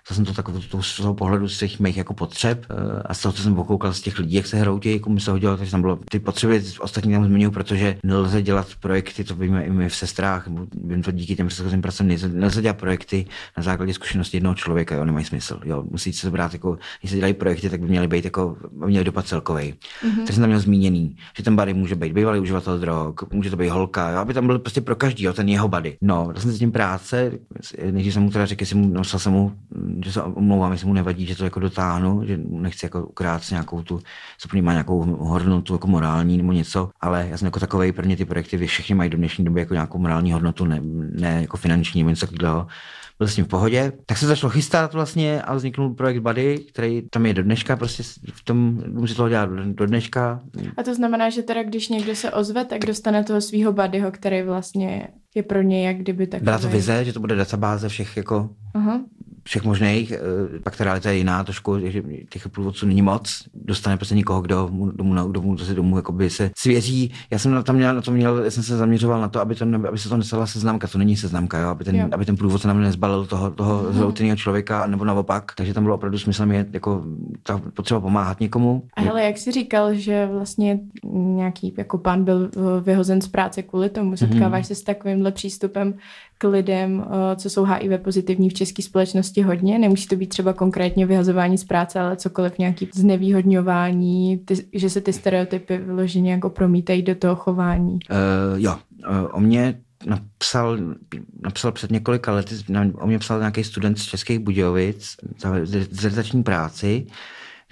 To jsem to tak z toho pohledu z těch mých jako potřeb eh, a z toho, co jsem pokoukal z těch lidí, jak se hroutí, jako mi se hodilo, takže tam bylo ty potřeby ostatní tam zmiňují, protože nelze dělat projekty, to víme i my v sestrách, vím to díky těm předchozím pracom, nelze dělat projekty na základě zkušenosti jednoho člověka, jo, nemají smysl. Jo. Musí se brát jako, když se dělají projekty, tak by měly být jako, by měly dopad celkový. Mm-hmm. Takže jsem tam měl zmíněný, že ten body může být bývalý uživatel drog, může to být holka, jo, aby tam byl prostě pro každý, jo, ten jeho body. No, jsem s tím práce, než jsem mu teda řekl, jsem mu, napsal jsem mu, že se omlouvám, jestli mu nevadí, že to jako dotáhnu, že nechci jako ukrát nějakou tu, co má nějakou hodnotu jako morální nebo něco, ale já jsem jako takový, prvně ty projekty všechny mají do dnešní doby jako nějakou morální hodnotu, ne, ne jako finanční nebo něco takového byl s tím v pohodě. Tak se začalo chystat vlastně a vzniknul projekt Buddy, který tam je do dneška, prostě v tom musí toho dělat do dneška. A to znamená, že teda když někdo se ozve, tak dostane toho svého buddyho, který vlastně je pro ně jak kdyby tak. Byla to vize, že to bude databáze všech jako uh-huh všech možných, eh, pak ta realita je jiná trošku, že těch průvodců není moc, dostane prostě někoho, kdo mu domů, kdo mu zase domů jakoby se svěří. Já jsem na to měl, na to měl, já jsem se zaměřoval na to, aby, to, aby se to nestala seznamka, to není seznamka, jo? Aby, ten, jo. aby ten průvodce nám nezbalil toho, toho mm. zhroutěného člověka, nebo naopak. Takže tam bylo opravdu smyslem je jako ta potřeba pomáhat někomu. A hele, jak jsi říkal, že vlastně nějaký jako pán byl vyhozen z práce kvůli tomu, setkáváš mm. se s takovýmhle přístupem k lidem, eh, co jsou HIV pozitivní v české společnosti hodně. Nemusí to být třeba konkrétně vyhazování z práce, ale cokoliv nějaký znevýhodňování, ty, že se ty stereotypy vyloženě jako promítají do toho chování. Uh, jo, uh, o mě napsal, napsal před několika lety, o mě psal nějaký student z Českých Budějovic za práci,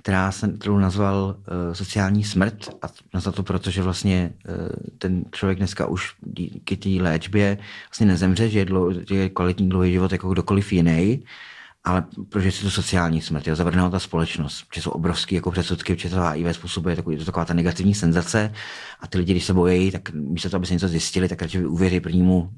která jsem, kterou nazval uh, sociální smrt. A nazval to proto, že vlastně uh, ten člověk dneska už díky té léčbě vlastně nezemře, že je, dlou, že je kvalitní dlouhý život jako kdokoliv jiný, ale protože je to sociální smrt, jo, zavrhne ta společnost, že jsou obrovský jako předsudky, že to HIV způsobuje takový, to taková ta negativní senzace a ty lidi, když se bojí, tak místo toho, aby se něco zjistili, tak radši uvěří prvnímu,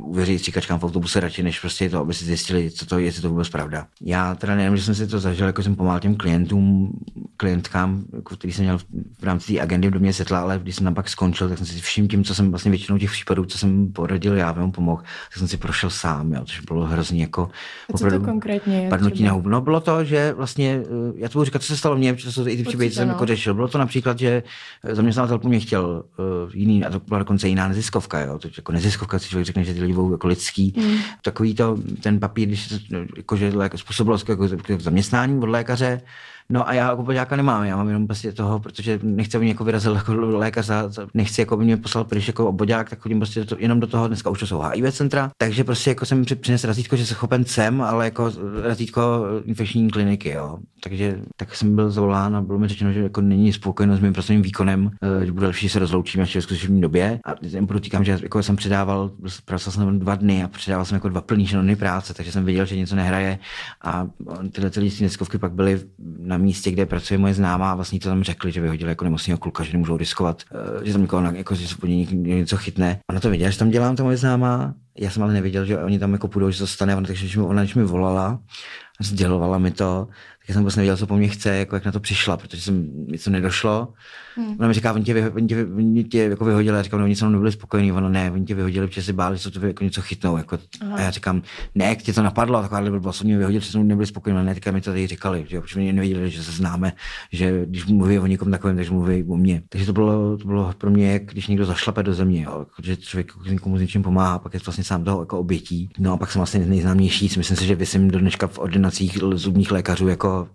uvěří stříkačkám v autobuse radši, než prostě to, aby si zjistili, co to, jestli to vůbec pravda. Já teda nevím, že jsem si to zažil, jako jsem pomáhal těm klientům, klientkám, jako, který jsem měl v rámci té agendy v domě světla, ale když jsem tam pak skončil, tak jsem si všim tím, co jsem vlastně většinou těch případů, co jsem poradil, já vám pomohl, tak jsem si prošel sám, jo, což bylo hrozně jako. A co to konkrétně Padnutí na No bylo to, že vlastně, eh, já to budu říkat, co se stalo mně, protože to i ty příběhy, jsem no. jako řešil. Bylo to například, že zaměstnavatel po mě chtěl uh, jiný, a to byla dokonce jiná neziskovka, jo, to jako neziskovka si člověk řekne, že ty lidi budou jako lidský. Mm. Takový to, ten papír, když se, jako, že způsobilo jako, jako zaměstnání od lékaře, No a já jako poďáka nemám, já mám jenom prostě toho, protože nechci, aby mě jako vyrazil jako lékař, za, nechci, jako by mě poslal pryč jako oboďák, tak chodím prostě to, jenom do toho, dneska už to jsou HIV centra, takže prostě jako jsem přinesl razítko, že se chopen sem, ale jako razítko infekční kliniky, jo. Takže tak jsem byl zavolán a bylo mi řečeno, že jako není spokojeno s mým pracovním výkonem, eh, že bude lepší, že se rozloučíme ještě v skutečné době. A podotýkám, že jako jsem předával, pracoval jsem dva dny a předával jsem jako dva plný ženony práce, takže jsem viděl, že něco nehraje a tyhle ty listy pak byly na místě, kde pracuje moje známá, vlastně to tam řekli, že vyhodili jako nemocného kluka, že nemůžou riskovat, eh, že tam někoho, jako, že se něco chytne. Ona to věděla, že tam dělám, ta moje známá. Já jsem ale nevěděl, že oni tam jako půjdou, že to stane, ona, takže mi, ona když mi volala, sdělovala mi to, tak jsem vlastně nevěděl, co po mně chce, jako jak na to přišla, protože jsem něco nedošlo. Hmm. Ona mi říká, oni tě, vy, oni tě, oni tě jako vyhodili, já říkám, no, oni se mnou nebyli spokojení, ono ne, oni tě vyhodili, protože si báli, že to jako něco chytnou. Jako, a já říkám, ne, jak tě to napadlo, taková blbost, oni mě vyhodili, že jsem nebyli spokojení, ne, teďka mi to tady říkali, že protože oni nevěděli, že se známe, že když mluví o někom takovém, takže mluví o mně. Takže to bylo, to bylo pro mě, jak když někdo zašlape do země, jo, jako, že člověk někomu s něčím pomáhá, pak je to vlastně sám toho jako obětí. No a pak jsem vlastně nejznámější, myslím si, že vysím do dneška v ordinacích zubních lékařů jako,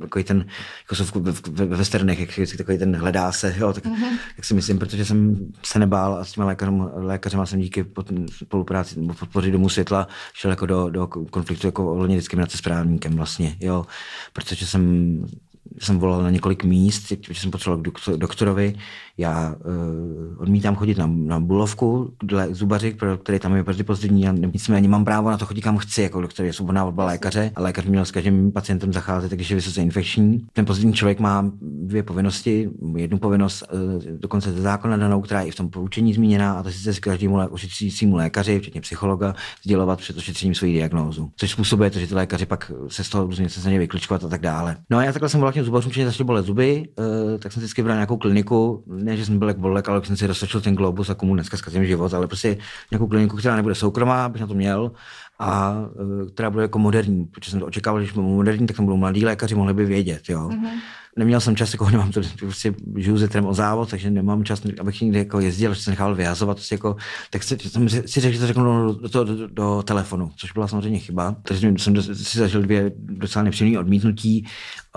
jako ten, jako jsou v, ve westernech, jak, jak takový ten hledá se, jo, tak, mm-hmm. jak si myslím, protože jsem se nebál a s těma lékařem, lékařem jsem díky spolupráci nebo podpořit domů světla šel jako do, do konfliktu jako ohledně diskriminace s právníkem vlastně, jo, protože jsem jsem volal na několik míst, protože jsem potřeboval k doktorovi. Já uh, odmítám chodit na, na bulovku, dle zubaři, pro který tam je prostě pozitivní, a nicméně mám právo na to chodit kam chci, jako doktor je svobodná volba lékaře a lékař měl s každým pacientem zacházet, takže je vysoce infekční. Ten pozitivní člověk má dvě povinnosti, jednu povinnost uh, dokonce ze zákona danou, která je i v tom poučení zmíněna, a to sice s každému ošetřujícímu lékaři, včetně psychologa, sdělovat před ošetřením svoji diagnózu. Což způsobuje to, že ty lékaři pak se z toho různě se vykličkovat a tak dále. No a já takhle jsem volal těm zubařům, že začaly bolet zuby, uh, tak jsem vždycky bral nějakou kliniku, ne, že jsem byl jak bolek, ale jsem si roztočil ten globus a komu dneska zkazím život, ale prostě nějakou kliniku, která nebude soukromá, abych na to měl a uh, která bude jako moderní, protože jsem to očekával, že když budu moderní, tak tam budou mladí lékaři, mohli by vědět, jo. Mm-hmm neměl jsem čas, jako nemám to, prostě žiju zetrem o závod, takže nemám čas, abych někde jako jezdil, že se nechal vyhazovat, prostě jako, tak si, jsem si řekl, že to řeknu do, do, do, do, telefonu, což byla samozřejmě chyba. Takže jsem si zažil dvě docela nepříjemné odmítnutí.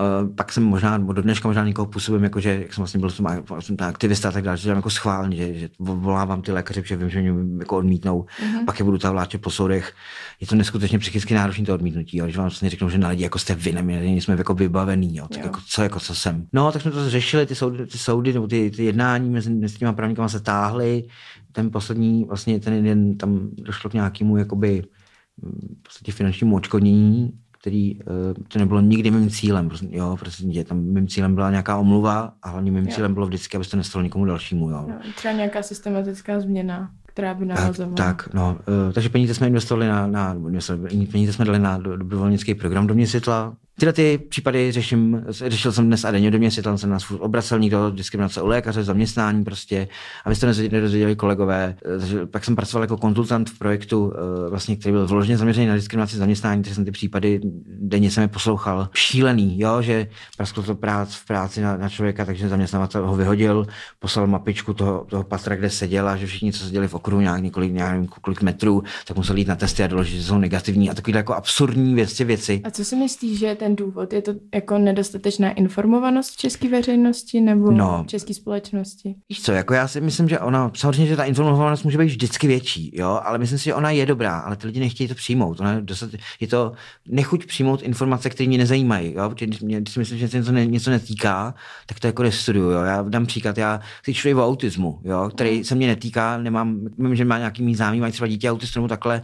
Uh, pak jsem možná, do dneška možná někoho působím, jako že, jak jsem vlastně byl jsem, jsem ta aktivista a tak dále, že jsem jako schválně, že, že volávám ty lékaře, protože vím, že mě jako odmítnou, mm-hmm. pak je budu vláčet po soudech. Je to neskutečně psychicky náročné to odmítnutí, jo. když vám vlastně řeknou, že na lidi jako jste vy, my jsme jako vybavený, jo. Tak jo. Jako, co, jako, co jsem. No, tak jsme to řešili, ty soudy, ty soudy nebo ty, ty jednání mezi, mezi těma právníkama se táhly. Ten poslední, vlastně ten jeden, tam došlo k nějakému jakoby v podstatě finančnímu očkodnění, který eh, to nebylo nikdy mým cílem. Prostě, jo, prostě tam mým cílem byla nějaká omluva a hlavně mým jo. cílem bylo vždycky, aby to nestalo nikomu dalšímu. Jo. Jo, třeba nějaká systematická změna která by navazovala. Tak, tak no, uh, takže peníze jsme investovali na, na peníze jsme dali na dobrovolnický program do mě světla, Tyhle ty případy řeším, řešil jsem dnes a denně, do mě světlem jsem nás obracel někdo, diskriminace u lékaře, zaměstnání prostě, aby to nedozvěděli kolegové. Takže pak jsem pracoval jako konzultant v projektu, eh, vlastně, který byl vložně zaměřený na diskriminaci zaměstnání, takže jsem ty případy denně jsem je poslouchal. Šílený, jo, že prasklo to prác v práci na, na člověka, takže zaměstnavatel ho vyhodil, poslal mapičku toho, toho patra, kde seděl a že všichni, co seděli v okruhu nějak několik, nějak, kolik metrů, tak museli jít na testy a doložit, že jsou negativní a takové jako absurdní věci, věci. A co si myslíš, že ten důvod? Je to jako nedostatečná informovanost v české veřejnosti nebo no, české společnosti? Víš co, jako já si myslím, že ona, samozřejmě, že ta informovanost může být vždycky větší, jo, ale myslím si, že ona je dobrá, ale ty lidi nechtějí to přijmout. Ona je, dostat, je to nechuť přijmout informace, které mě nezajímají, jo, protože mě, když si myslím, že se něco, ne, něco netýká, tak to jako nestuduju, jo. Já dám příklad, já si čtu o autismu, jo, který se mě netýká, nemám, vím, že má nějaký mý známý, mají třeba dítě autismu takhle,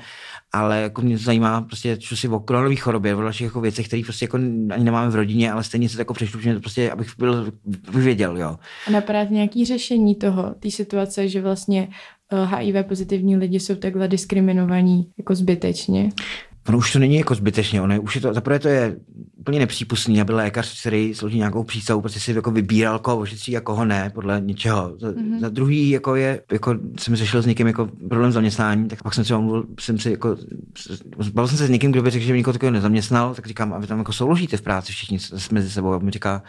ale jako mě to zajímá prostě, co si o koronové chorobě, o dalších jako věcech, které prostě jako ani nemáme v rodině, ale stejně se to jako přečtu, že prostě, abych byl, věděl, jo. A napadá nějaký řešení toho, té situace, že vlastně HIV eh, pozitivní lidi jsou takhle diskriminovaní jako zbytečně? Ono už to není jako zbytečně, ono je, už je to, zaprvé to je úplně nepřípustný, aby lékař, který složí nějakou přísahu, prostě si jako vybíral, koho ošetří a koho ne, podle něčeho. Za, mm-hmm. za druhý jako je, jako jsem řešil s někým jako problém zaměstnání, tak pak jsem třeba mluvil, jsem si jako, bavil jsem se s někým, kdo by řekl, že mě někoho takového nezaměstnal, tak říkám, a vy tam jako souložíte v práci všichni mezi sebou. A mi říká,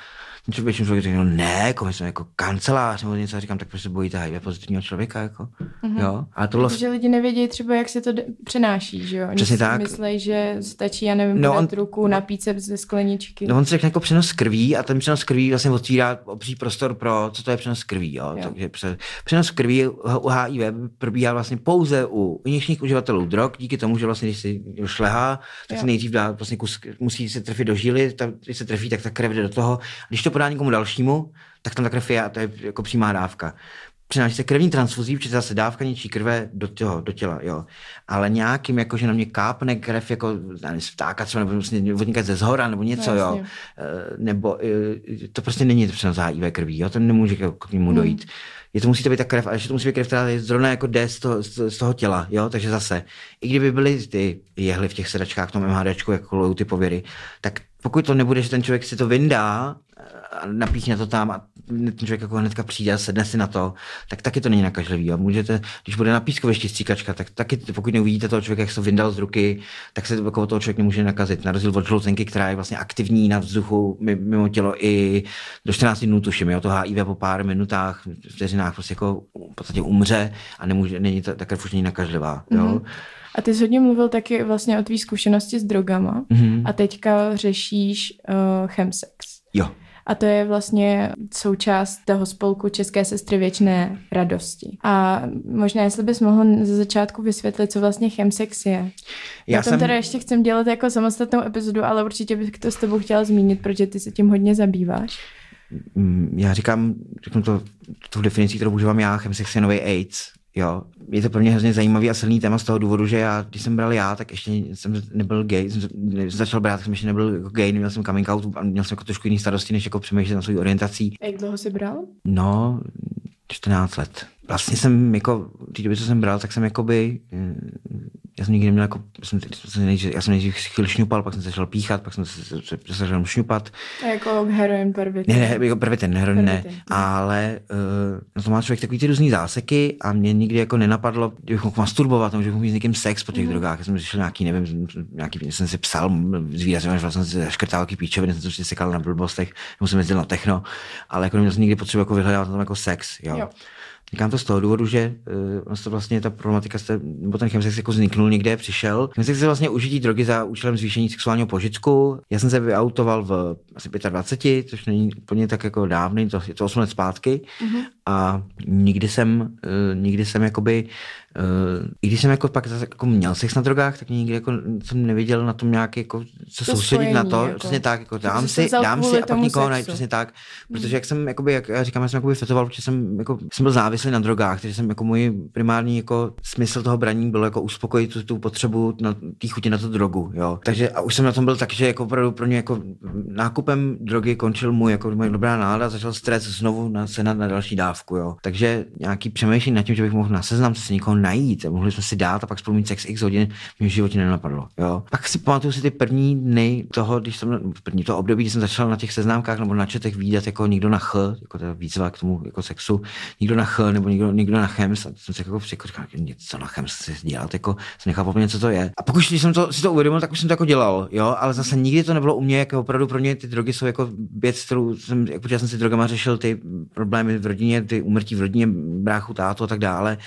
Něco většinou člověk řekne, no ne, jako my jsme jako kancelář nebo něco, a říkám, tak proč se bojíte HIV pozitivního člověka, jako, mm-hmm. jo. A tohle... Protože lidi nevědí třeba, jak se to d- přenáší, že jo. Oni Přesně tak. Myslí, že stačí, já nevím, no on... ruku, napít se ze skleničky. No on se řekne jako přenos krví a ten přenos krví vlastně otvírá obří prostor pro, co to je přenos krví, jo. jo. Takže přenos krví u HIV probíhá vlastně pouze u injekčních uživatelů drog, díky tomu, že vlastně, když si šlehá, tak jo. se nejdřív dá vlastně kus, musí se trefit do žíly, ta, když se trefí, tak ta krev jde do toho. Když to podá někomu dalšímu, tak tam ta krev je a to je jako přímá dávka. Přináší se krevní transfuzí, protože zase dávka něčí krve do, těho, do těla, jo. Ale nějakým, jako že na mě kápne krev, jako nevím, z vtáka třeba, nebo vodníkat ze zhora, nebo něco, no, jo. E, nebo e, to prostě není to přenos HIV krví, jo. To nemůže k němu hmm. dojít. Hmm je to musí to být ta krev, ale že to musí být krev, která je zrovna jako jde z toho, z toho těla, jo, takže zase, i kdyby byly ty jehly v těch sedačkách, v tom MHDčku, jako ty pověry, tak pokud to nebude, že ten člověk si to vyndá a napíchne to tam a ten člověk jako hnedka přijde a sedne si na to, tak taky to není nakažlivý. A můžete, když bude na pískovišti stříkačka, tak taky, pokud neuvidíte toho člověka, jak se vyndal z ruky, tak se jako toho člověk nemůže nakazit. Na rozdíl od žloutenky, která je vlastně aktivní na vzduchu mimo tělo i do 14 dnů, tuším. Jo, to HIV po pár minutách, vteřinách prostě jako v podstatě umře a nemůže, není ta, ta krev už není nakažlivá. Jo. Mm-hmm. A ty jsi hodně mluvil taky vlastně o tvý zkušenosti s drogama mm-hmm. a teďka řešíš uh, chemsex. Jo. A to je vlastně součást toho spolku České sestry věčné radosti. A možná, jestli bys mohl ze začátku vysvětlit, co vlastně chemsex je. Já, Já tom jsem... teda ještě chcem dělat jako samostatnou epizodu, ale určitě bych to s tebou chtěla zmínit, protože ty se tím hodně zabýváš. Mm, já říkám, řeknu to, tu definici, kterou používám já, chemsex je nový AIDS. Jo, je to pro mě hrozně zajímavý a silný téma z toho důvodu, že já, když jsem bral já, tak ještě jsem nebyl gay, jsem začal brát, tak jsem ještě nebyl jako gay, neměl jsem coming out a měl jsem jako trošku jiný starosti, než jako přemýšlet na svou orientací. A jak dlouho jsi bral? No, 14 let. Vlastně jsem jako, v té době, co jsem bral, tak jsem jakoby, eh, já jsem nikdy neměl jako, jsem, nejdřív, já jsem nejdřív chvíli šňupal, pak jsem začal píchat, pak jsem se, se, se začal šňupat. A jako heroin, pervitin. Ne, ne, jako pervitin, heroin ne, ale uh, to má člověk takový ty různý záseky a mě nikdy jako nenapadlo, kdybych mohl masturbovat, nebo že mohl mít s někým sex po těch mm. drogách. Já jsem řešil nějaký, nevím, nějaký, jsem si psal z výrazem, že vlastně si zaškrtal nějaký píčoviny, jsem si sekal na blbostech, musím jezdit na techno, ale jako neměl jsem nikdy potřebu jako vyhledávat tam jako sex, jo. jo. Říkám to z toho důvodu, že uh, vlastně ta problematika, jste, nebo ten chemsex jako vzniknul někde, přišel. Chemsex je vlastně užití drogy za účelem zvýšení sexuálního požitku. Já jsem se vyautoval v asi 25, což není úplně tak jako dávný, to je to 8 let zpátky. Mm-hmm. A nikdy jsem, uh, nikdy jsem jakoby Uh, I když jsem jako pak zase jako měl sex na drogách, tak nikdy jako jsem neviděl na tom nějak jako se to soustředit na to, jako. přesně tak, jako dám si, dám si a pak nikoho najít, přesně tak, protože jak jsem, jakoby, jak já říkám, já jsem jakoby fetoval, protože jsem, jako, jsem byl závislý na drogách, takže jsem jako můj primární jako smysl toho braní bylo jako uspokojit tu, tu potřebu na té chuti na tu drogu, jo. Takže a už jsem na tom byl tak, že jako opravdu pro ně jako nákupem drogy končil můj jako moje dobrá nálada, začal stres znovu na senat na další dávku, jo. Takže nějaký přemýšlení nad tím, že bych mohl na seznam se někoho najít, a mohli jsme si dát a pak spolu mít sex x hodin, v životě nenapadlo, jo. Pak si pamatuju si ty první dny toho, když jsem, první to období, kdy jsem začal na těch seznámkách nebo na četech výdat jako někdo na ch, jako ta výzva k tomu jako sexu, někdo na ch nebo někdo, někdo na chems, a jsem si jako říkal, něco na chems si dělat, jako jsem nechápal co to je. A pokud jsem to, si to uvědomil, tak už jsem to jako dělal, jo, ale zase nikdy to nebylo u mě, jako opravdu pro mě ty drogy jsou jako věc, kterou jsem, jako, já jsem si drogama řešil ty problémy v rodině, ty umrtí v rodině, bráchu, tátu a tak dále.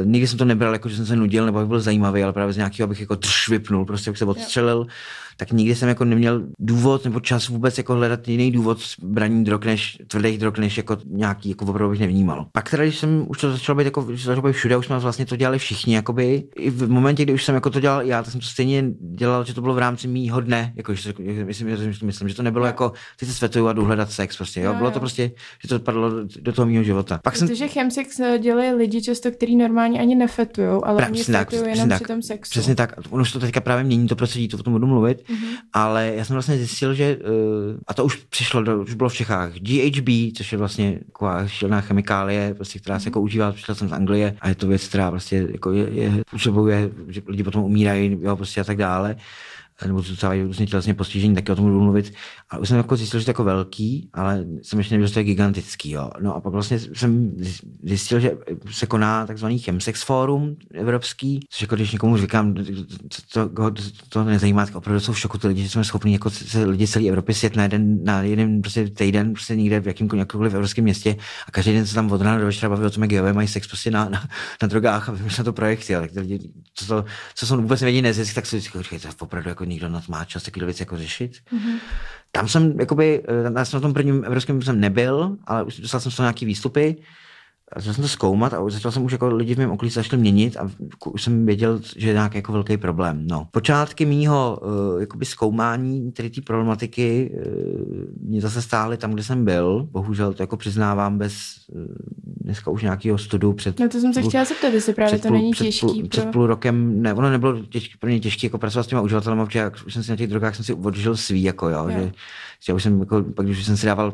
Uh, nikdy jsem to nebral, jako že jsem se nudil nebo byl zajímavý, ale právě z nějakého, abych jako drž vypnul, prostě abych se odstřelil. Jo tak nikdy jsem jako neměl důvod nebo čas vůbec jako hledat jiný důvod braní drog než tvrdých drog, než jako nějaký, jako opravdu bych nevnímal. Pak teda, když jsem už to začal být jako, to začalo být všude, už jsme vlastně to dělali všichni, jakoby. I v momentě, kdy už jsem jako to dělal já, tak jsem to stejně dělal, že to bylo v rámci mýho dne, jako, že to, myslím, myslím, myslím, že to nebylo jako, ty se svetuju a jdu hledat sex, prostě, jo. Bylo to prostě, že to padlo do toho mého života. Pak Protože jsem... chemsex dělají lidi často, kteří normálně ani nefetujou, ale Pra, oni fetují jenom tak, při tom sexu. Přesně tak. Ono se to teďka právě mění to prostředí, to o tom budu mluvit, mm-hmm. ale já jsem vlastně zjistil, že, uh, a to už přišlo, do, už bylo v Čechách, GHB, což je vlastně taková šilná chemikálie, prostě, která se mm-hmm. jako užívá, přišel jsem z Anglie a je to věc, která prostě jako je, je, působuje, že lidi potom umírají, jo, prostě a tak dále nebo docela různě tělesně postižení, taky o tom budu mluvit. A už jsem jako zjistil, že to je jako velký, ale jsem ještě nevěděl, že to je gigantický. Jo. No a pak vlastně jsem zjistil, že se koná takzvaný Chemsex Forum evropský, což jako když někomu říkám, to, to, to, to nezajímá, tak opravdu jsou v šoku ty lidi, že jsme schopni jako se lidi celé Evropy sjet na jeden, na jeden prostě týden, prostě někde v jakýmkoliv evropském městě a každý den se tam od rána do večera baví o tom, jak geové mají sex prostě na, na, na drogách a vymýšlet to projekty. Ale lidi, co, to, co jsou vůbec nevědí nezisk, tak si říkají, to opravdu jako nikdo na to má čas takové věci jako řešit. Mm-hmm. Tam jsem, jakoby, eh, já jsem na tom prvním evropském jsem nebyl, ale už dostal jsem z toho nějaký výstupy začal jsem to zkoumat a začal jsem už jako lidi v mém okolí začali měnit a už jsem věděl, že je nějaký jako velký problém. No. Počátky mýho uh, jakoby zkoumání tady té problematiky uh, mě zase stály tam, kde jsem byl. Bohužel to jako přiznávám bez uh, dneska už nějakého studu před... No to jsem se chtěla zeptat, jestli právě to půl, není těžký. Před půl, před půl rokem, ne, ono nebylo těžký, pro mě těžké jako pracovat s těma uživatelem, protože už jsem si na těch drogách jsem si odžil svý, jako jo, jo. Že, že, už jsem, jako, pak když jsem si dával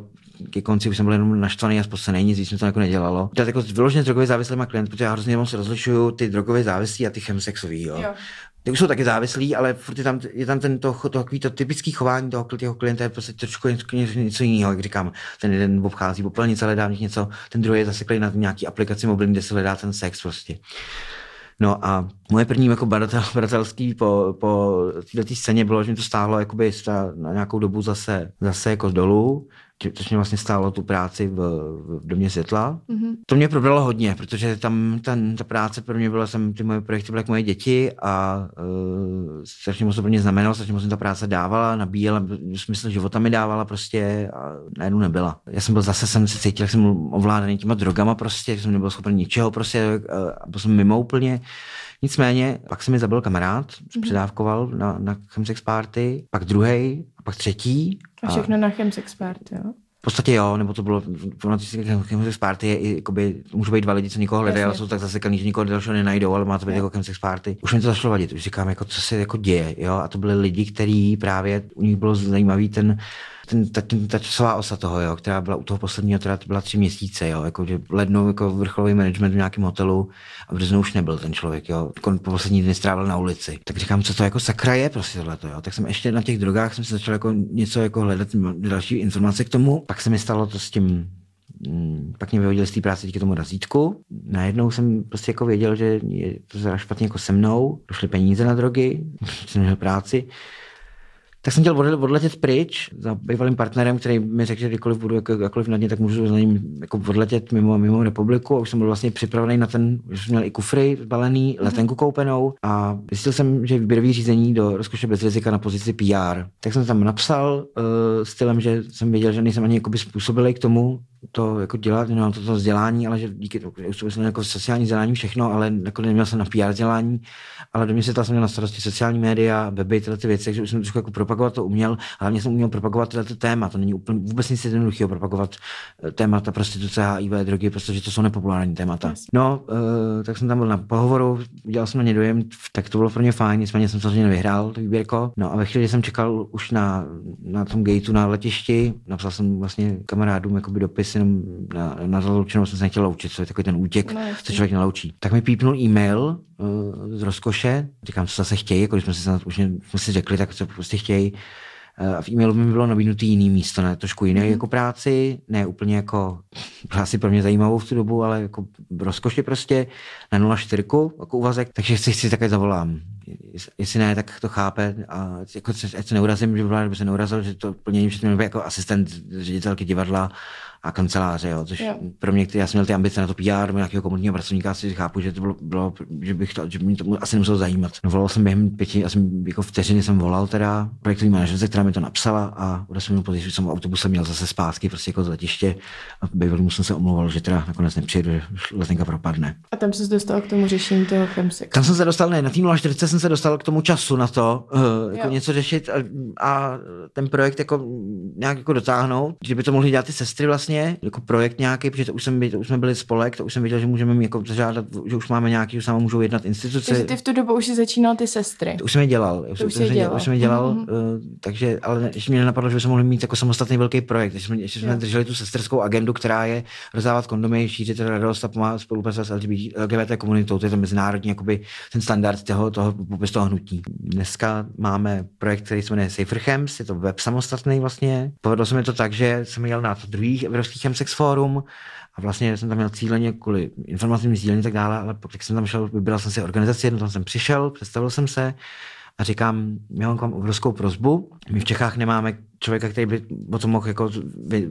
ke konci už jsem byl jenom naštvaný a spocený, nic víc mi to jako nedělalo. To je jako vyloženě drogově závislý má klient, protože já hrozně moc rozlišuju ty drogové závislí a ty chemsexový. Jo. jo. Ty už jsou taky závislí, ale furt je tam, je tam ten to, to, takový to typický chování toho, toho klienta je prostě trošku něco, něco jiného, jak říkám. Ten jeden obchází popelnice, hledá něco, ten druhý je zaseklý na nějaký aplikaci mobilní, kde se hledá ten sex prostě. No a moje první jako badatel, badatelský po, po této scéně bylo, že mi to stálo jakoby na nějakou dobu zase, zase jako dolů což mě vlastně stálo tu práci v, v Domě světla. Mm-hmm. To mě probralo hodně, protože tam ten, ta práce pro mě byla, jsem, ty moje projekty byly jako moje děti a uh, strašně moc to pro mě znamenalo, strašně moc mi ta práce dávala, nabíjela, smysl života mi dávala prostě a najednou nebyla. Já jsem byl zase, jsem se cítil, jak jsem ovládaný těma drogama prostě, jsem nebyl schopen ničeho prostě, a byl jsem mimo úplně. Nicméně, pak se mi zabil kamarád, mm-hmm. předávkoval na, na chemsex party, pak druhý, a pak třetí. A všechno a... na chemsex party, jo? V podstatě jo, nebo to bylo, v chemsex party je i, jakoby, můžou být dva lidi, co nikoho hledají, ale jsou tak zasekaný, že nikoho dalšího nenajdou, ale má to být jako chemsex party. Už mi to začalo vadit, už říkám, jako, co se jako děje, jo, a to byly lidi, kteří právě, u nich bylo zajímavý ten, ten, ta, ten, ta časová osa toho, jo, která byla u toho posledního, teda to byla tři měsíce, jo, jako že lednou jako vrcholový management v nějakém hotelu a v březnu už nebyl ten člověk, jo, on po poslední dny strávil na ulici. Tak říkám, co to jako sakra je prostě tohleto, jo. Tak jsem ještě na těch drogách jsem se začal jako něco jako hledat další informace k tomu. Pak se mi stalo to s tím Hmm, pak mě vyhodili z té práce díky tomu razítku. Najednou jsem prostě jako věděl, že je to špatně jako se mnou, došly peníze na drogy, jsem měl práci tak jsem chtěl odletět pryč za bývalým partnerem, který mi řekl, že kdykoliv budu jako, jakkoliv na ně, tak můžu za ním jako odletět mimo, mimo republiku. A už jsem byl vlastně připravený na ten, že jsem měl i kufry zbalený, mm-hmm. letenku koupenou a zjistil jsem, že výběrový řízení do rozkoše bez rizika na pozici PR. Tak jsem tam napsal uh, stylem, že jsem věděl, že nejsem ani způsobilý k tomu, to jako dělat, nemám to, to vzdělání, ale že díky tomu, jsem jako sociální vzdělání všechno, ale jako neměl jsem na PR vzdělání, ale do mě se jsem měl na starosti sociální média, weby, tyhle ty věci, takže už jsem trošku jako propagovat to uměl, ale hlavně jsem uměl propagovat tyhle ty téma. To není úplně vůbec nic jednoduchého propagovat eh, témata prostituce, HIV, drogy, protože to jsou nepopulární témata. No, uh, tak jsem tam byl na pohovoru, dělal jsem na ně dojem, tak to bylo pro mě fajn, nicméně jsem samozřejmě nevyhrál to výběrko. No a ve chvíli, kdy jsem čekal už na, na tom gateu na letišti, napsal jsem vlastně kamarádům jakoby dopis jenom na, na zaloučenou, jsem se nechtěl loučit, co je takový ten útěk, no, co člověk neloučí. Tak mi pípnul e-mail uh, z rozkoše, říkám, co zase chtějí, jako když jsme si, už jsme si řekli, tak co prostě chtějí. Uh, a v e-mailu mi bylo nabídnutý jiný místo, ne trošku jiné mm. jako práci, ne úplně jako, byla asi pro mě zajímavou v tu dobu, ale jako v rozkoši prostě na 04 jako uvazek, takže si chci také zavolám. Jestli ne, tak to chápe a jako, ať se neurazím, že by se neurazil, že to plnění, že jako asistent ředitelky divadla a kanceláře, jo, což jo. pro mě, já jsem měl ty ambice na to PR, nějakého komunitního pracovníka, si chápu, že to bylo, bylo že bych to, že mě to asi nemuselo zajímat. No, volal jsem během pěti, asi jako vteřiny jsem volal teda projektový manažerce, která mi to napsala a o jsem později, že jsem autobusem měl zase zpátky, prostě jako z letiště a bývalý jsem se omlouval, že teda nakonec nepřijdu, že letenka propadne. A tam se dostal k tomu řešení toho chemsexu. Tam jsem se dostal, ne, na tým 40 jsem se dostal k tomu času na to, uh, jako jo. něco řešit a, a, ten projekt jako nějak jako dotáhnout, že by to mohly dělat ty sestry vlastně vlastně jako projekt nějaký, protože to už, jsem, to už jsme byli spolek, to už jsem viděl, že můžeme jako zažádat, že už máme nějaký, že sama můžou jednat instituce. Takže ty v tu dobu už si začínal ty sestry. To už jsem je dělal. To už, jsem dělal. Už jsem je dělal, mm-hmm. uh, takže, ale ještě mě nenapadlo, že bychom mohli mít jako samostatný velký projekt. Ještě jsme, ještě jsme drželi tu sesterskou agendu, která je rozdávat kondomy, šířit radost a pomáhat spolupracovat s LGBT, LGBT komunitou. To je to mezinárodní jakoby, ten standard toho, toho, toho, toho hnutí. Dneska máme projekt, který se jmenuje Safer Chems, je to web samostatný vlastně. Povedlo se mi to tak, že jsem jel na to druhý Evropský Chemsex Forum a vlastně jsem tam měl cíleně kvůli informacím sdílení a tak dále, ale pokud jsem tam šel, vybral jsem si organizaci, jednou tam jsem přišel, představil jsem se a říkám, já mám k vám obrovskou prozbu. My v Čechách nemáme člověka, který by o tom mohl jako,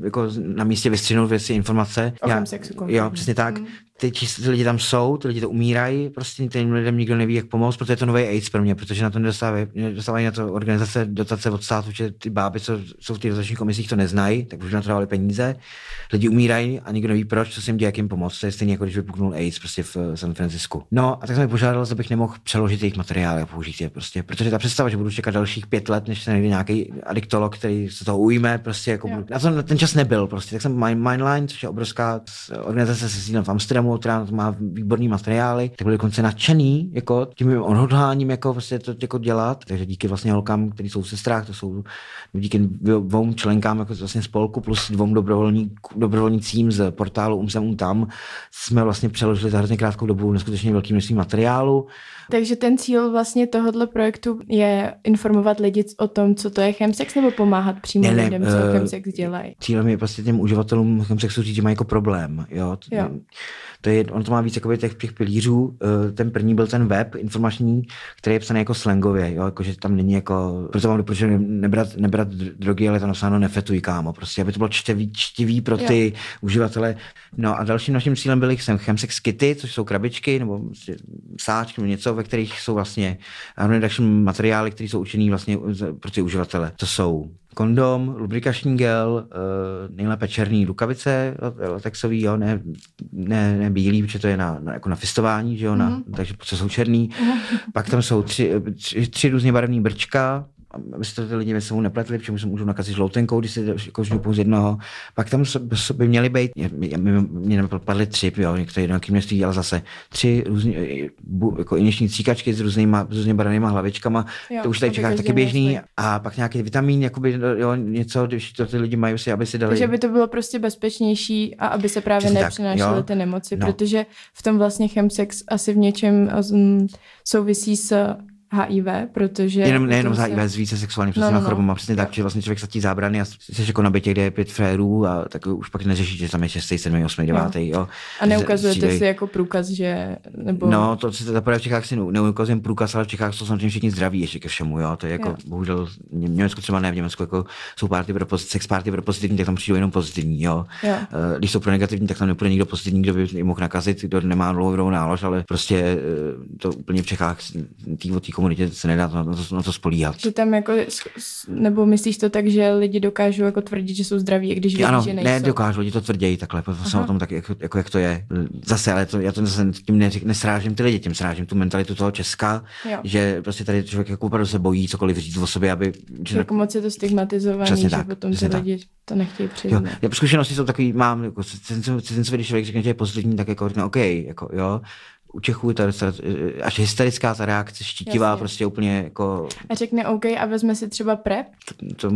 jako na místě vystřihnout věci, informace. O já, sexu jo, přesně tak. Mm ty, ty lidi tam jsou, ty lidi to umírají, prostě těm lidem nikdo neví, jak pomoct, protože je to nový AIDS pro mě, protože na to nedostávají, nedostávají na to organizace dotace od státu, že ty báby, co jsou v těch dotačních komisích, to neznají, tak už na to dávali peníze. Lidi umírají a nikdo neví proč, co se jim děje, jak jim pomoct. To je stejně jako když vypuknul AIDS prostě v San Francisku. No a tak jsem mi požádal, že bych nemohl přeložit jejich materiály a použít je prostě, protože ta představa, že budu čekat dalších pět let, než se najde nějaký adiktolog, který se toho ujme, prostě jako budu, na to ten čas nebyl, prostě. Tak jsem Mindline, což je obrovská organizace se sídlem v Amsterdamu, která má výborný materiály, tak byli dokonce nadšený jako tím odhodláním jako prostě to jako dělat. Takže díky vlastně holkám, kteří jsou v sestrách, to jsou díky dvou členkám jako vlastně spolku plus dvou dobrovolnícím z portálu Umsem tam jsme vlastně přeložili za hrozně krátkou dobu neskutečně velký množství materiálu. Takže ten cíl vlastně tohohle projektu je informovat lidi o tom, co to je chemsex, nebo pomáhat přímo ne, ne, lidem, co uh, chemsex dělají? Cílem je prostě těm uživatelům chemsexu říct, že mají jako problém. Jo? jo. To je, on to má víc těch, těch pilířů. Eh, ten první byl ten web informační, který je psaný jako slangově, jo? Jako, že tam není jako, proto vám doporučuji nebrat, nebrat drogy, ale tam napsáno nefetuj, kámo, prostě, aby to bylo čtivý, čtivý pro ty jo. uživatele. No a dalším naším cílem byly chemsex kity, což jsou krabičky nebo prostě sáčky nebo něco, ve kterých jsou vlastně reduction materiály, které jsou učený vlastně pro ty uživatele. To jsou kondom, lubrikační gel, uh, nejlépe černý rukavice latexový, jo, ne, ne, ne bílý, protože to je na, na, jako na fistování, že jo, mm-hmm. na, mhm. takže co jsou černý. Mm-hmm. Pak tam jsou tři, tři, tři různě barevné brčka, aby se to ty lidi mezi sebou nepletli, protože se můžou nakazit žloutenkou, když si jako pouze jednoho. Pak tam by měly být, mě napadly tři, jo, některé jednoké množství, ale zase tři různé, jako injekční cíkačky s různýma, s různými baranýma hlavičkama, jo, to už tady v Čechách taky běžný. A pak nějaký vitamin, jakoby, jo, něco, když to ty lidi mají si, aby si dali. Takže by to bylo prostě bezpečnější a aby se právě nepřinášely ty nemoci, no. protože v tom vlastně chemsex asi v něčem mm, souvisí s HIV, protože... Jenom, nejenom se... HIV, s více sexuálním no, no, no. chorobama, přesně tak, že vlastně člověk se tí zábrany a jsi jako na bytě, kde je pět frérů a tak už pak neřeší, že tam je 6, 7, 8, 9. Jo. jo. A neukazujete si jako průkaz, že... Nebo... No, to si zaprvé v Čechách si neukazujeme průkaz, ale v Čechách jsou samozřejmě všichni zdraví ještě ke všemu, jo. To je jako, jo. bohužel, v Německu třeba ne, v Německu jako jsou party pro pozitivní, sex party pro pozitivní, tak tam přijdou jenom pozitivní, jo. jo. Uh, když jsou pro negativní, tak tam nepůjde nikdo pozitivní, kdo by mohl nakazit, kdo nemá dlouhou nálož, ale prostě uh, to úplně v Čechách tý, od té komunitě se nedá na to, na to spolíhat. Že tam jako, nebo myslíš to tak, že lidi dokážou jako tvrdit, že jsou zdraví, když vědí, ano, že nejsou? ne, dokážou, lidi to tvrdějí takhle, to jsem o tom tak, jako, jako, jak to je. Zase, ale to, já to zase tím neřek, nesrážím ty lidi, tím srážím tu mentalitu toho Česka, jo. že prostě tady člověk jako opravdu se bojí cokoliv říct o sobě, aby... Že jako moc je to stigmatizovaný, že tak, potom ty lidi to nechtějí přiznat. Jo. Já zkušenosti jsou takový, mám, jako, cizincové, když člověk řekne, že je pozitivní, tak jako řekne, OK, jako, jo, u Čechů je ta, až hysterická ta reakce, štítivá, Jasně. prostě úplně jako... A řekne OK a vezme si třeba prep? To, to,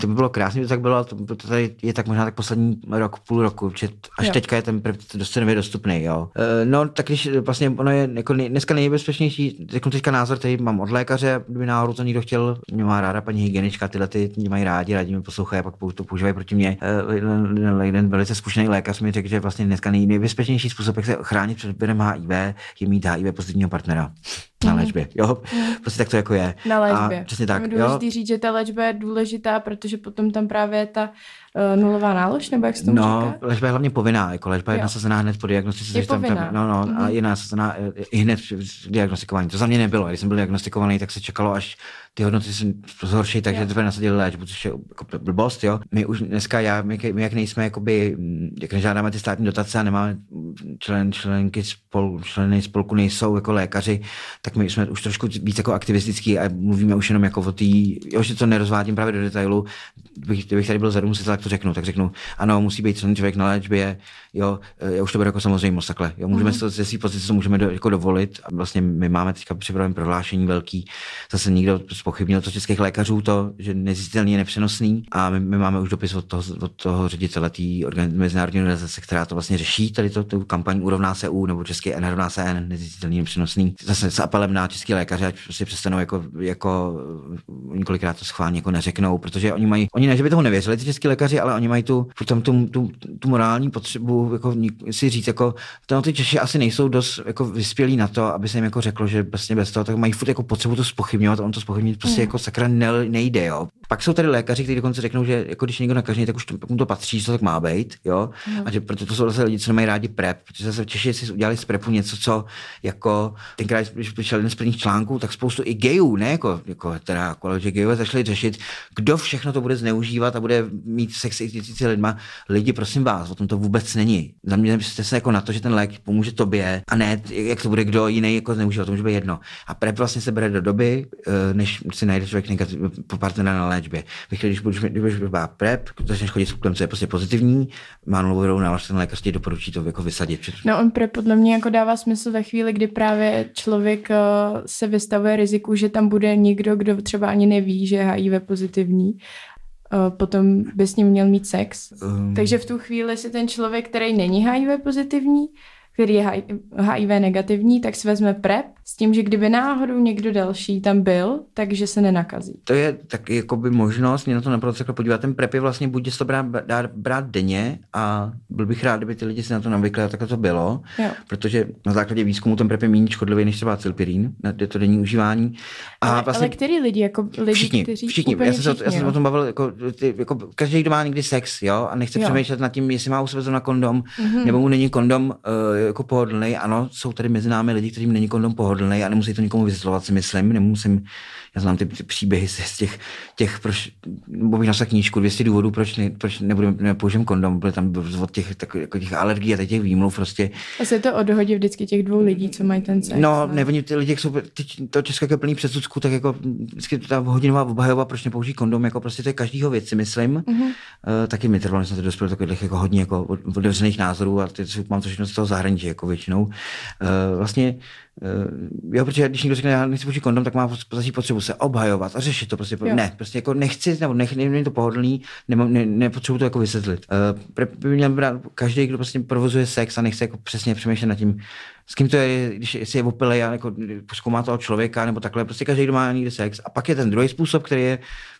to by bylo krásné, to tak bylo, to, to tady je tak možná tak poslední rok, půl roku, že až jo. teďka je ten prep dost cenově dostupný, jo. E, no, tak když vlastně ono je jako nej, dneska nejbezpečnější, řeknu teďka názor, který mám od lékaře, kdyby náhodou to někdo chtěl, mě má ráda paní hygienička, tyhle ty mě mají rádi, rádi mě poslouchají, pak to používají proti mě. E, jeden, jeden velice zkušený lékař mi řekl, že vlastně dneska nejbezpečnější způsob, jak se chránit před virem HIV, je mít HIV pozitivního partnera na mhm. léčbě. Jo, mm. prostě tak to jako je. Na léčbě. A přesně tak. Je důležité jo. říct, že ta léčba je důležitá, protože potom tam právě je ta uh, nulová nálož, nebo jak se to No, říká? léčba je hlavně povinná, jako léčba je nasazená hned po diagnostice. Je povinná. Tam, no, no, mm. a je nasazená eh, i hned při diagnostikování. To za mě nebylo. Když jsem byl diagnostikovaný, tak se čekalo, až ty hodnoty se zhorší, takže teprve nasadili léčbu, což je jako blbost, jo. My už dneska, já, my, my jak nejsme, jakoby, jak nežádáme ty státní dotace a nemáme člen, členky spol, členy spolku nejsou jako lékaři, tak my jsme už trošku víc jako aktivistický a mluvíme už jenom jako o té, že to nerozvádím právě do detailu, kdybych, kdybych tady byl zadu, tak to řeknu, tak řeknu, ano, musí být ten člověk na léčbě, jo, já už to beru jako samozřejmost takhle, jo, můžeme mm-hmm. ze své pozice to můžeme do, jako dovolit a vlastně my máme teďka připravené prohlášení velký, zase nikdo spochybnil to českých lékařů, to, že nezjistitelný je nepřenosný a my, my máme už dopis od toho, od toho ředitele té mezinárodní organizace, která to vlastně řeší, tady to, tu kampaň Urovná se U nebo český N rovná se N, nezjistitelný nepřenosný. Zase s apelem na české lékaře, ať prostě přestanou jako, jako několikrát to schválně jako neřeknou, protože oni mají, oni ne, že by toho nevěřili, ty české lékaři, ale oni mají tu, tam tu, tu, tu, morální potřebu jako si říct, jako to, ty Češi asi nejsou dost jako vyspělí na to, aby se jim jako řeklo, že vlastně bez toho, tak mají furt jako potřebu to spochybňovat, on to spochybnit prostě mm. jako sakra ne, nejde, jo. Pak jsou tady lékaři, kteří dokonce řeknou, že jako když někdo nakažený, tak už to, mu to patří, že to tak má být, jo. Mm. A že proto to jsou zase lidi, co nemají rádi prep, protože zase Češi si udělali z prepu něco, co jako tenkrát, když přišel jeden z prvních článků, tak spoustu i gejů, ne jako, jako teda, jako, že gejové začali řešit, kdo všechno to bude zneužívat a bude mít sex s lidma. Lidi, prosím vás, o tom to vůbec není. Zaměřte se jako na to, že ten lék pomůže tobě a ne, jak to bude kdo jiný jako zneužívat, to může být jedno. A prep vlastně se bere do doby, eh, než si najde člověk negativ, partnera na léčbě. když budeš, když budeš prep, začneš chodit s klukem, co je prostě pozitivní, má nulovou nálož, ten lékař ti doporučí to jako vysadit. No on prep podle mě jako dává smysl ve chvíli, kdy právě člověk uh, se vystavuje riziku, že tam bude někdo, kdo třeba ani neví, že je HIV pozitivní potom by s ním měl mít sex. Um. Takže v tu chvíli si ten člověk, který není HIV pozitivní, který je HIV negativní, tak si vezme PrEP s tím, že kdyby náhodou někdo další tam byl, takže se nenakazí. To je tak jakoby možnost, mě na to naprosto takhle podívat. Ten PrEP je vlastně buď to brát, brát, brát denně a byl bych rád, kdyby ty lidi si na to navykli a takhle to bylo, jo. protože na základě výzkumu ten PrEP je méně škodlivý než třeba cilpirín, je to denní užívání. A ale, vlastně, ale který lidi, jako lidi, všichni, kteří všichni. Já jsem, všichni, já jsem o tom bavil, jako, ty, jako každý, kdo má někdy sex, jo, a nechce jo. přemýšlet nad tím, jestli má u sebe na kondom, mm-hmm. nebo mu není kondom, uh, jako pohodlný. Ano, jsou tady mezi námi lidi, kterým není kondom pohodlný a nemusí to nikomu vysvětlovat, si myslím. Nemusím, já znám ty, ty příběhy z těch, těch proč, nebo bych napsal knížku 200 důvodů, proč, ne, proč nebudeme, nepoužijem kondom, protože tam od těch, tak, jako těch alergií a těch výmluv prostě. Asi je to o dohodě vždycky těch dvou lidí, co mají ten sex. No, ne, oni ty lidi, jsou, ty, to České je plný předsudků, tak jako vždycky ta hodinová obhajova, proč nepoužít kondom, jako prostě to je každýho věc, si myslím. Mm-hmm. Uh, taky mi trvalo, že jsem to dospěl takových jako hodně jako otevřených názorů a ty, mám to všechno z toho zahraničí, jako většinou. Uh, vlastně Uh, jo, protože když někdo řekne, já nechci použít kondom, tak má začít potřebu se obhajovat a řešit to. Prostě, jo. ne, prostě jako nechci, nebo nech, není to pohodlný, ne, ne, nepotřebuji to jako vysvětlit. Uh, by měl brát každý, kdo prostě provozuje sex a nechce jako přesně přemýšlet nad tím, s kým to je, když si je opilej a jako zkoumá toho člověka, nebo takhle, prostě každý, kdo má někde sex. A pak je ten druhý způsob, který je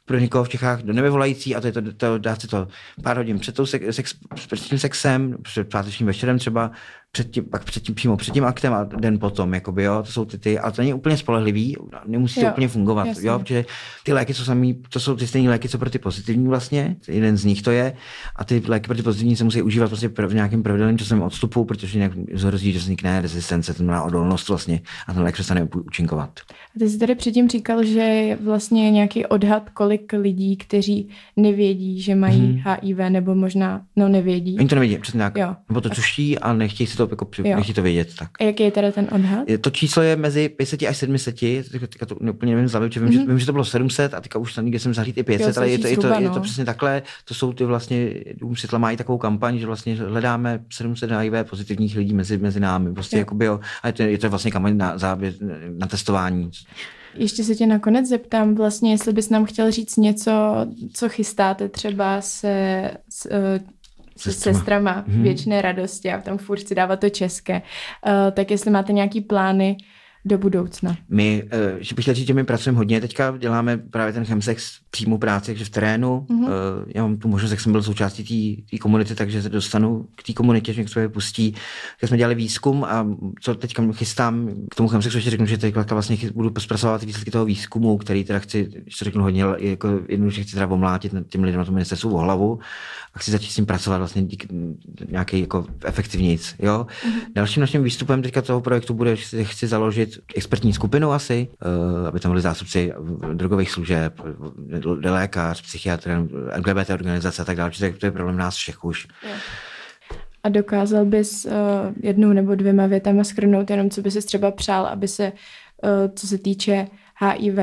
pro někoho v Čechách do nebe volající a to je to, to dát si to pár hodin před, tou sex, sex, před tím sexem, před pátečním večerem třeba, předtím, pak předtím, přímo před tím aktem a den potom, jakoby, jo, to jsou ty, ty ale to není úplně spolehlivý, nemusí jo, to úplně fungovat, jasně. jo, protože ty léky jsou samý, to jsou ty stejné léky, co pro ty pozitivní vlastně, jeden z nich to je, a ty léky pro ty pozitivní se musí užívat prostě v nějakém pravidelném časovém odstupu, protože jinak zhrozí, že vznikne rezistence, to znamená odolnost vlastně a ten lék přestane účinkovat. A ty jsi tady předtím říkal, že vlastně nějaký odhad, kolik lidí, kteří nevědí, že mají hmm. HIV, nebo možná, no nevědí. Oni to nevědí, přesně tak. Jo. Nebo to cuští a nechtějí si to, jako, nechtějí to vědět. Tak. A jaký je teda ten odhad? To číslo je mezi 500 až 700, teďka to úplně nevím zlavit, vím, mm-hmm. že, mhm. vím, že to bylo 700 a teďka už tam někde jsem zahlít i 500, jo, ale je to, je, to, je, to, je to přesně takhle, to jsou ty vlastně, Dům světla mají takovou kampaň, že vlastně hledáme 700 HIV pozitivních lidí mezi, mezi námi, prostě jo. jakoby, jo, a je to, je to vlastně kampaň na, záběr, na testování. Ještě se tě nakonec zeptám vlastně, jestli bys nám chtěl říct něco, co chystáte třeba se, s, eh, se sestrama hmm. věčné radosti a tam furt si dávat to české. Uh, tak jestli máte nějaký plány, do budoucna? My, uh, že bych chtěl říct, že my pracujeme hodně. Teďka děláme právě ten chemsex přímou práci, takže v terénu. Mm-hmm. Já mám tu možnost, jak jsem byl součástí té komunity, takže se dostanu k té komunitě, že někdo pustí. Tak jsme dělali výzkum a co teďka chystám k tomu chemsexu, ještě řeknu, že teďka vlastně budu zpracovat výsledky toho výzkumu, který teda chci, když to řeknu hodně, jako jednoduše chci teda omlátit těm lidem na tom ministerstvu o hlavu a chci začít s tím pracovat vlastně díky nějaký jako efektivnějc. Jo? Mm-hmm. Dalším naším výstupem teďka toho projektu bude, že chci založit expertní skupinu asi, uh, aby tam byli zástupci drogových služeb, lékař, psychiatr, LGBT organizace a tak dále. To je problém nás všech už. A dokázal bys uh, jednou nebo dvěma větama schrnout jenom, co by si třeba přál, aby se, uh, co se týče HIV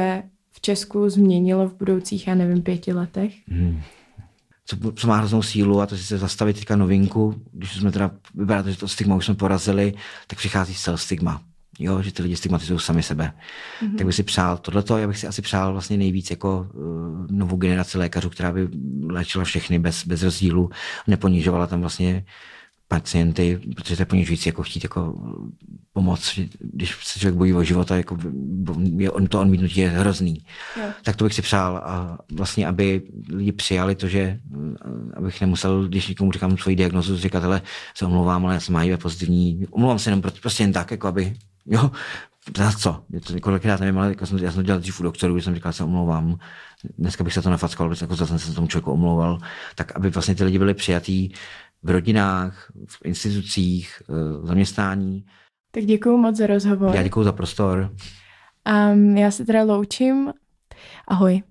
v Česku změnilo v budoucích, já nevím, pěti letech? Hmm co, co má hroznou sílu a to si se zastavit teďka novinku, když jsme teda vybrali, že to stigma už jsme porazili, tak přichází self stigma. Jo, že ty lidi stigmatizují sami sebe. Mm-hmm. Tak bych si přál tohleto, já bych si asi přál vlastně nejvíc jako uh, novou generaci lékařů, která by léčila všechny bez, bez rozdílu, neponižovala tam vlastně pacienty, protože to je ponižující jako chtít jako pomoc, když se člověk bojí o život a jako je, on to odmítnutí je hrozný. Jo. Tak to bych si přál a vlastně, aby lidi přijali to, že abych nemusel, když někomu říkám svoji diagnozu, říkat, ale se omlouvám, ale já jsem HIV pozitivní, omlouvám se jenom prostě jen tak, jako aby, jo, za co? Je to kolikrát nevím, ale jako jsem, já jsem dělal dřív u doktorů, jsem říkal, že se omlouvám. Dneska bych se to nafackal, jako zase jsem se tomu člověku omlouval, tak aby vlastně ty lidi byli přijatý v rodinách, v institucích, eh, v zaměstnání. Tak děkuji moc za rozhovor. Já děkuji za prostor. Um, já se teda loučím. Ahoj.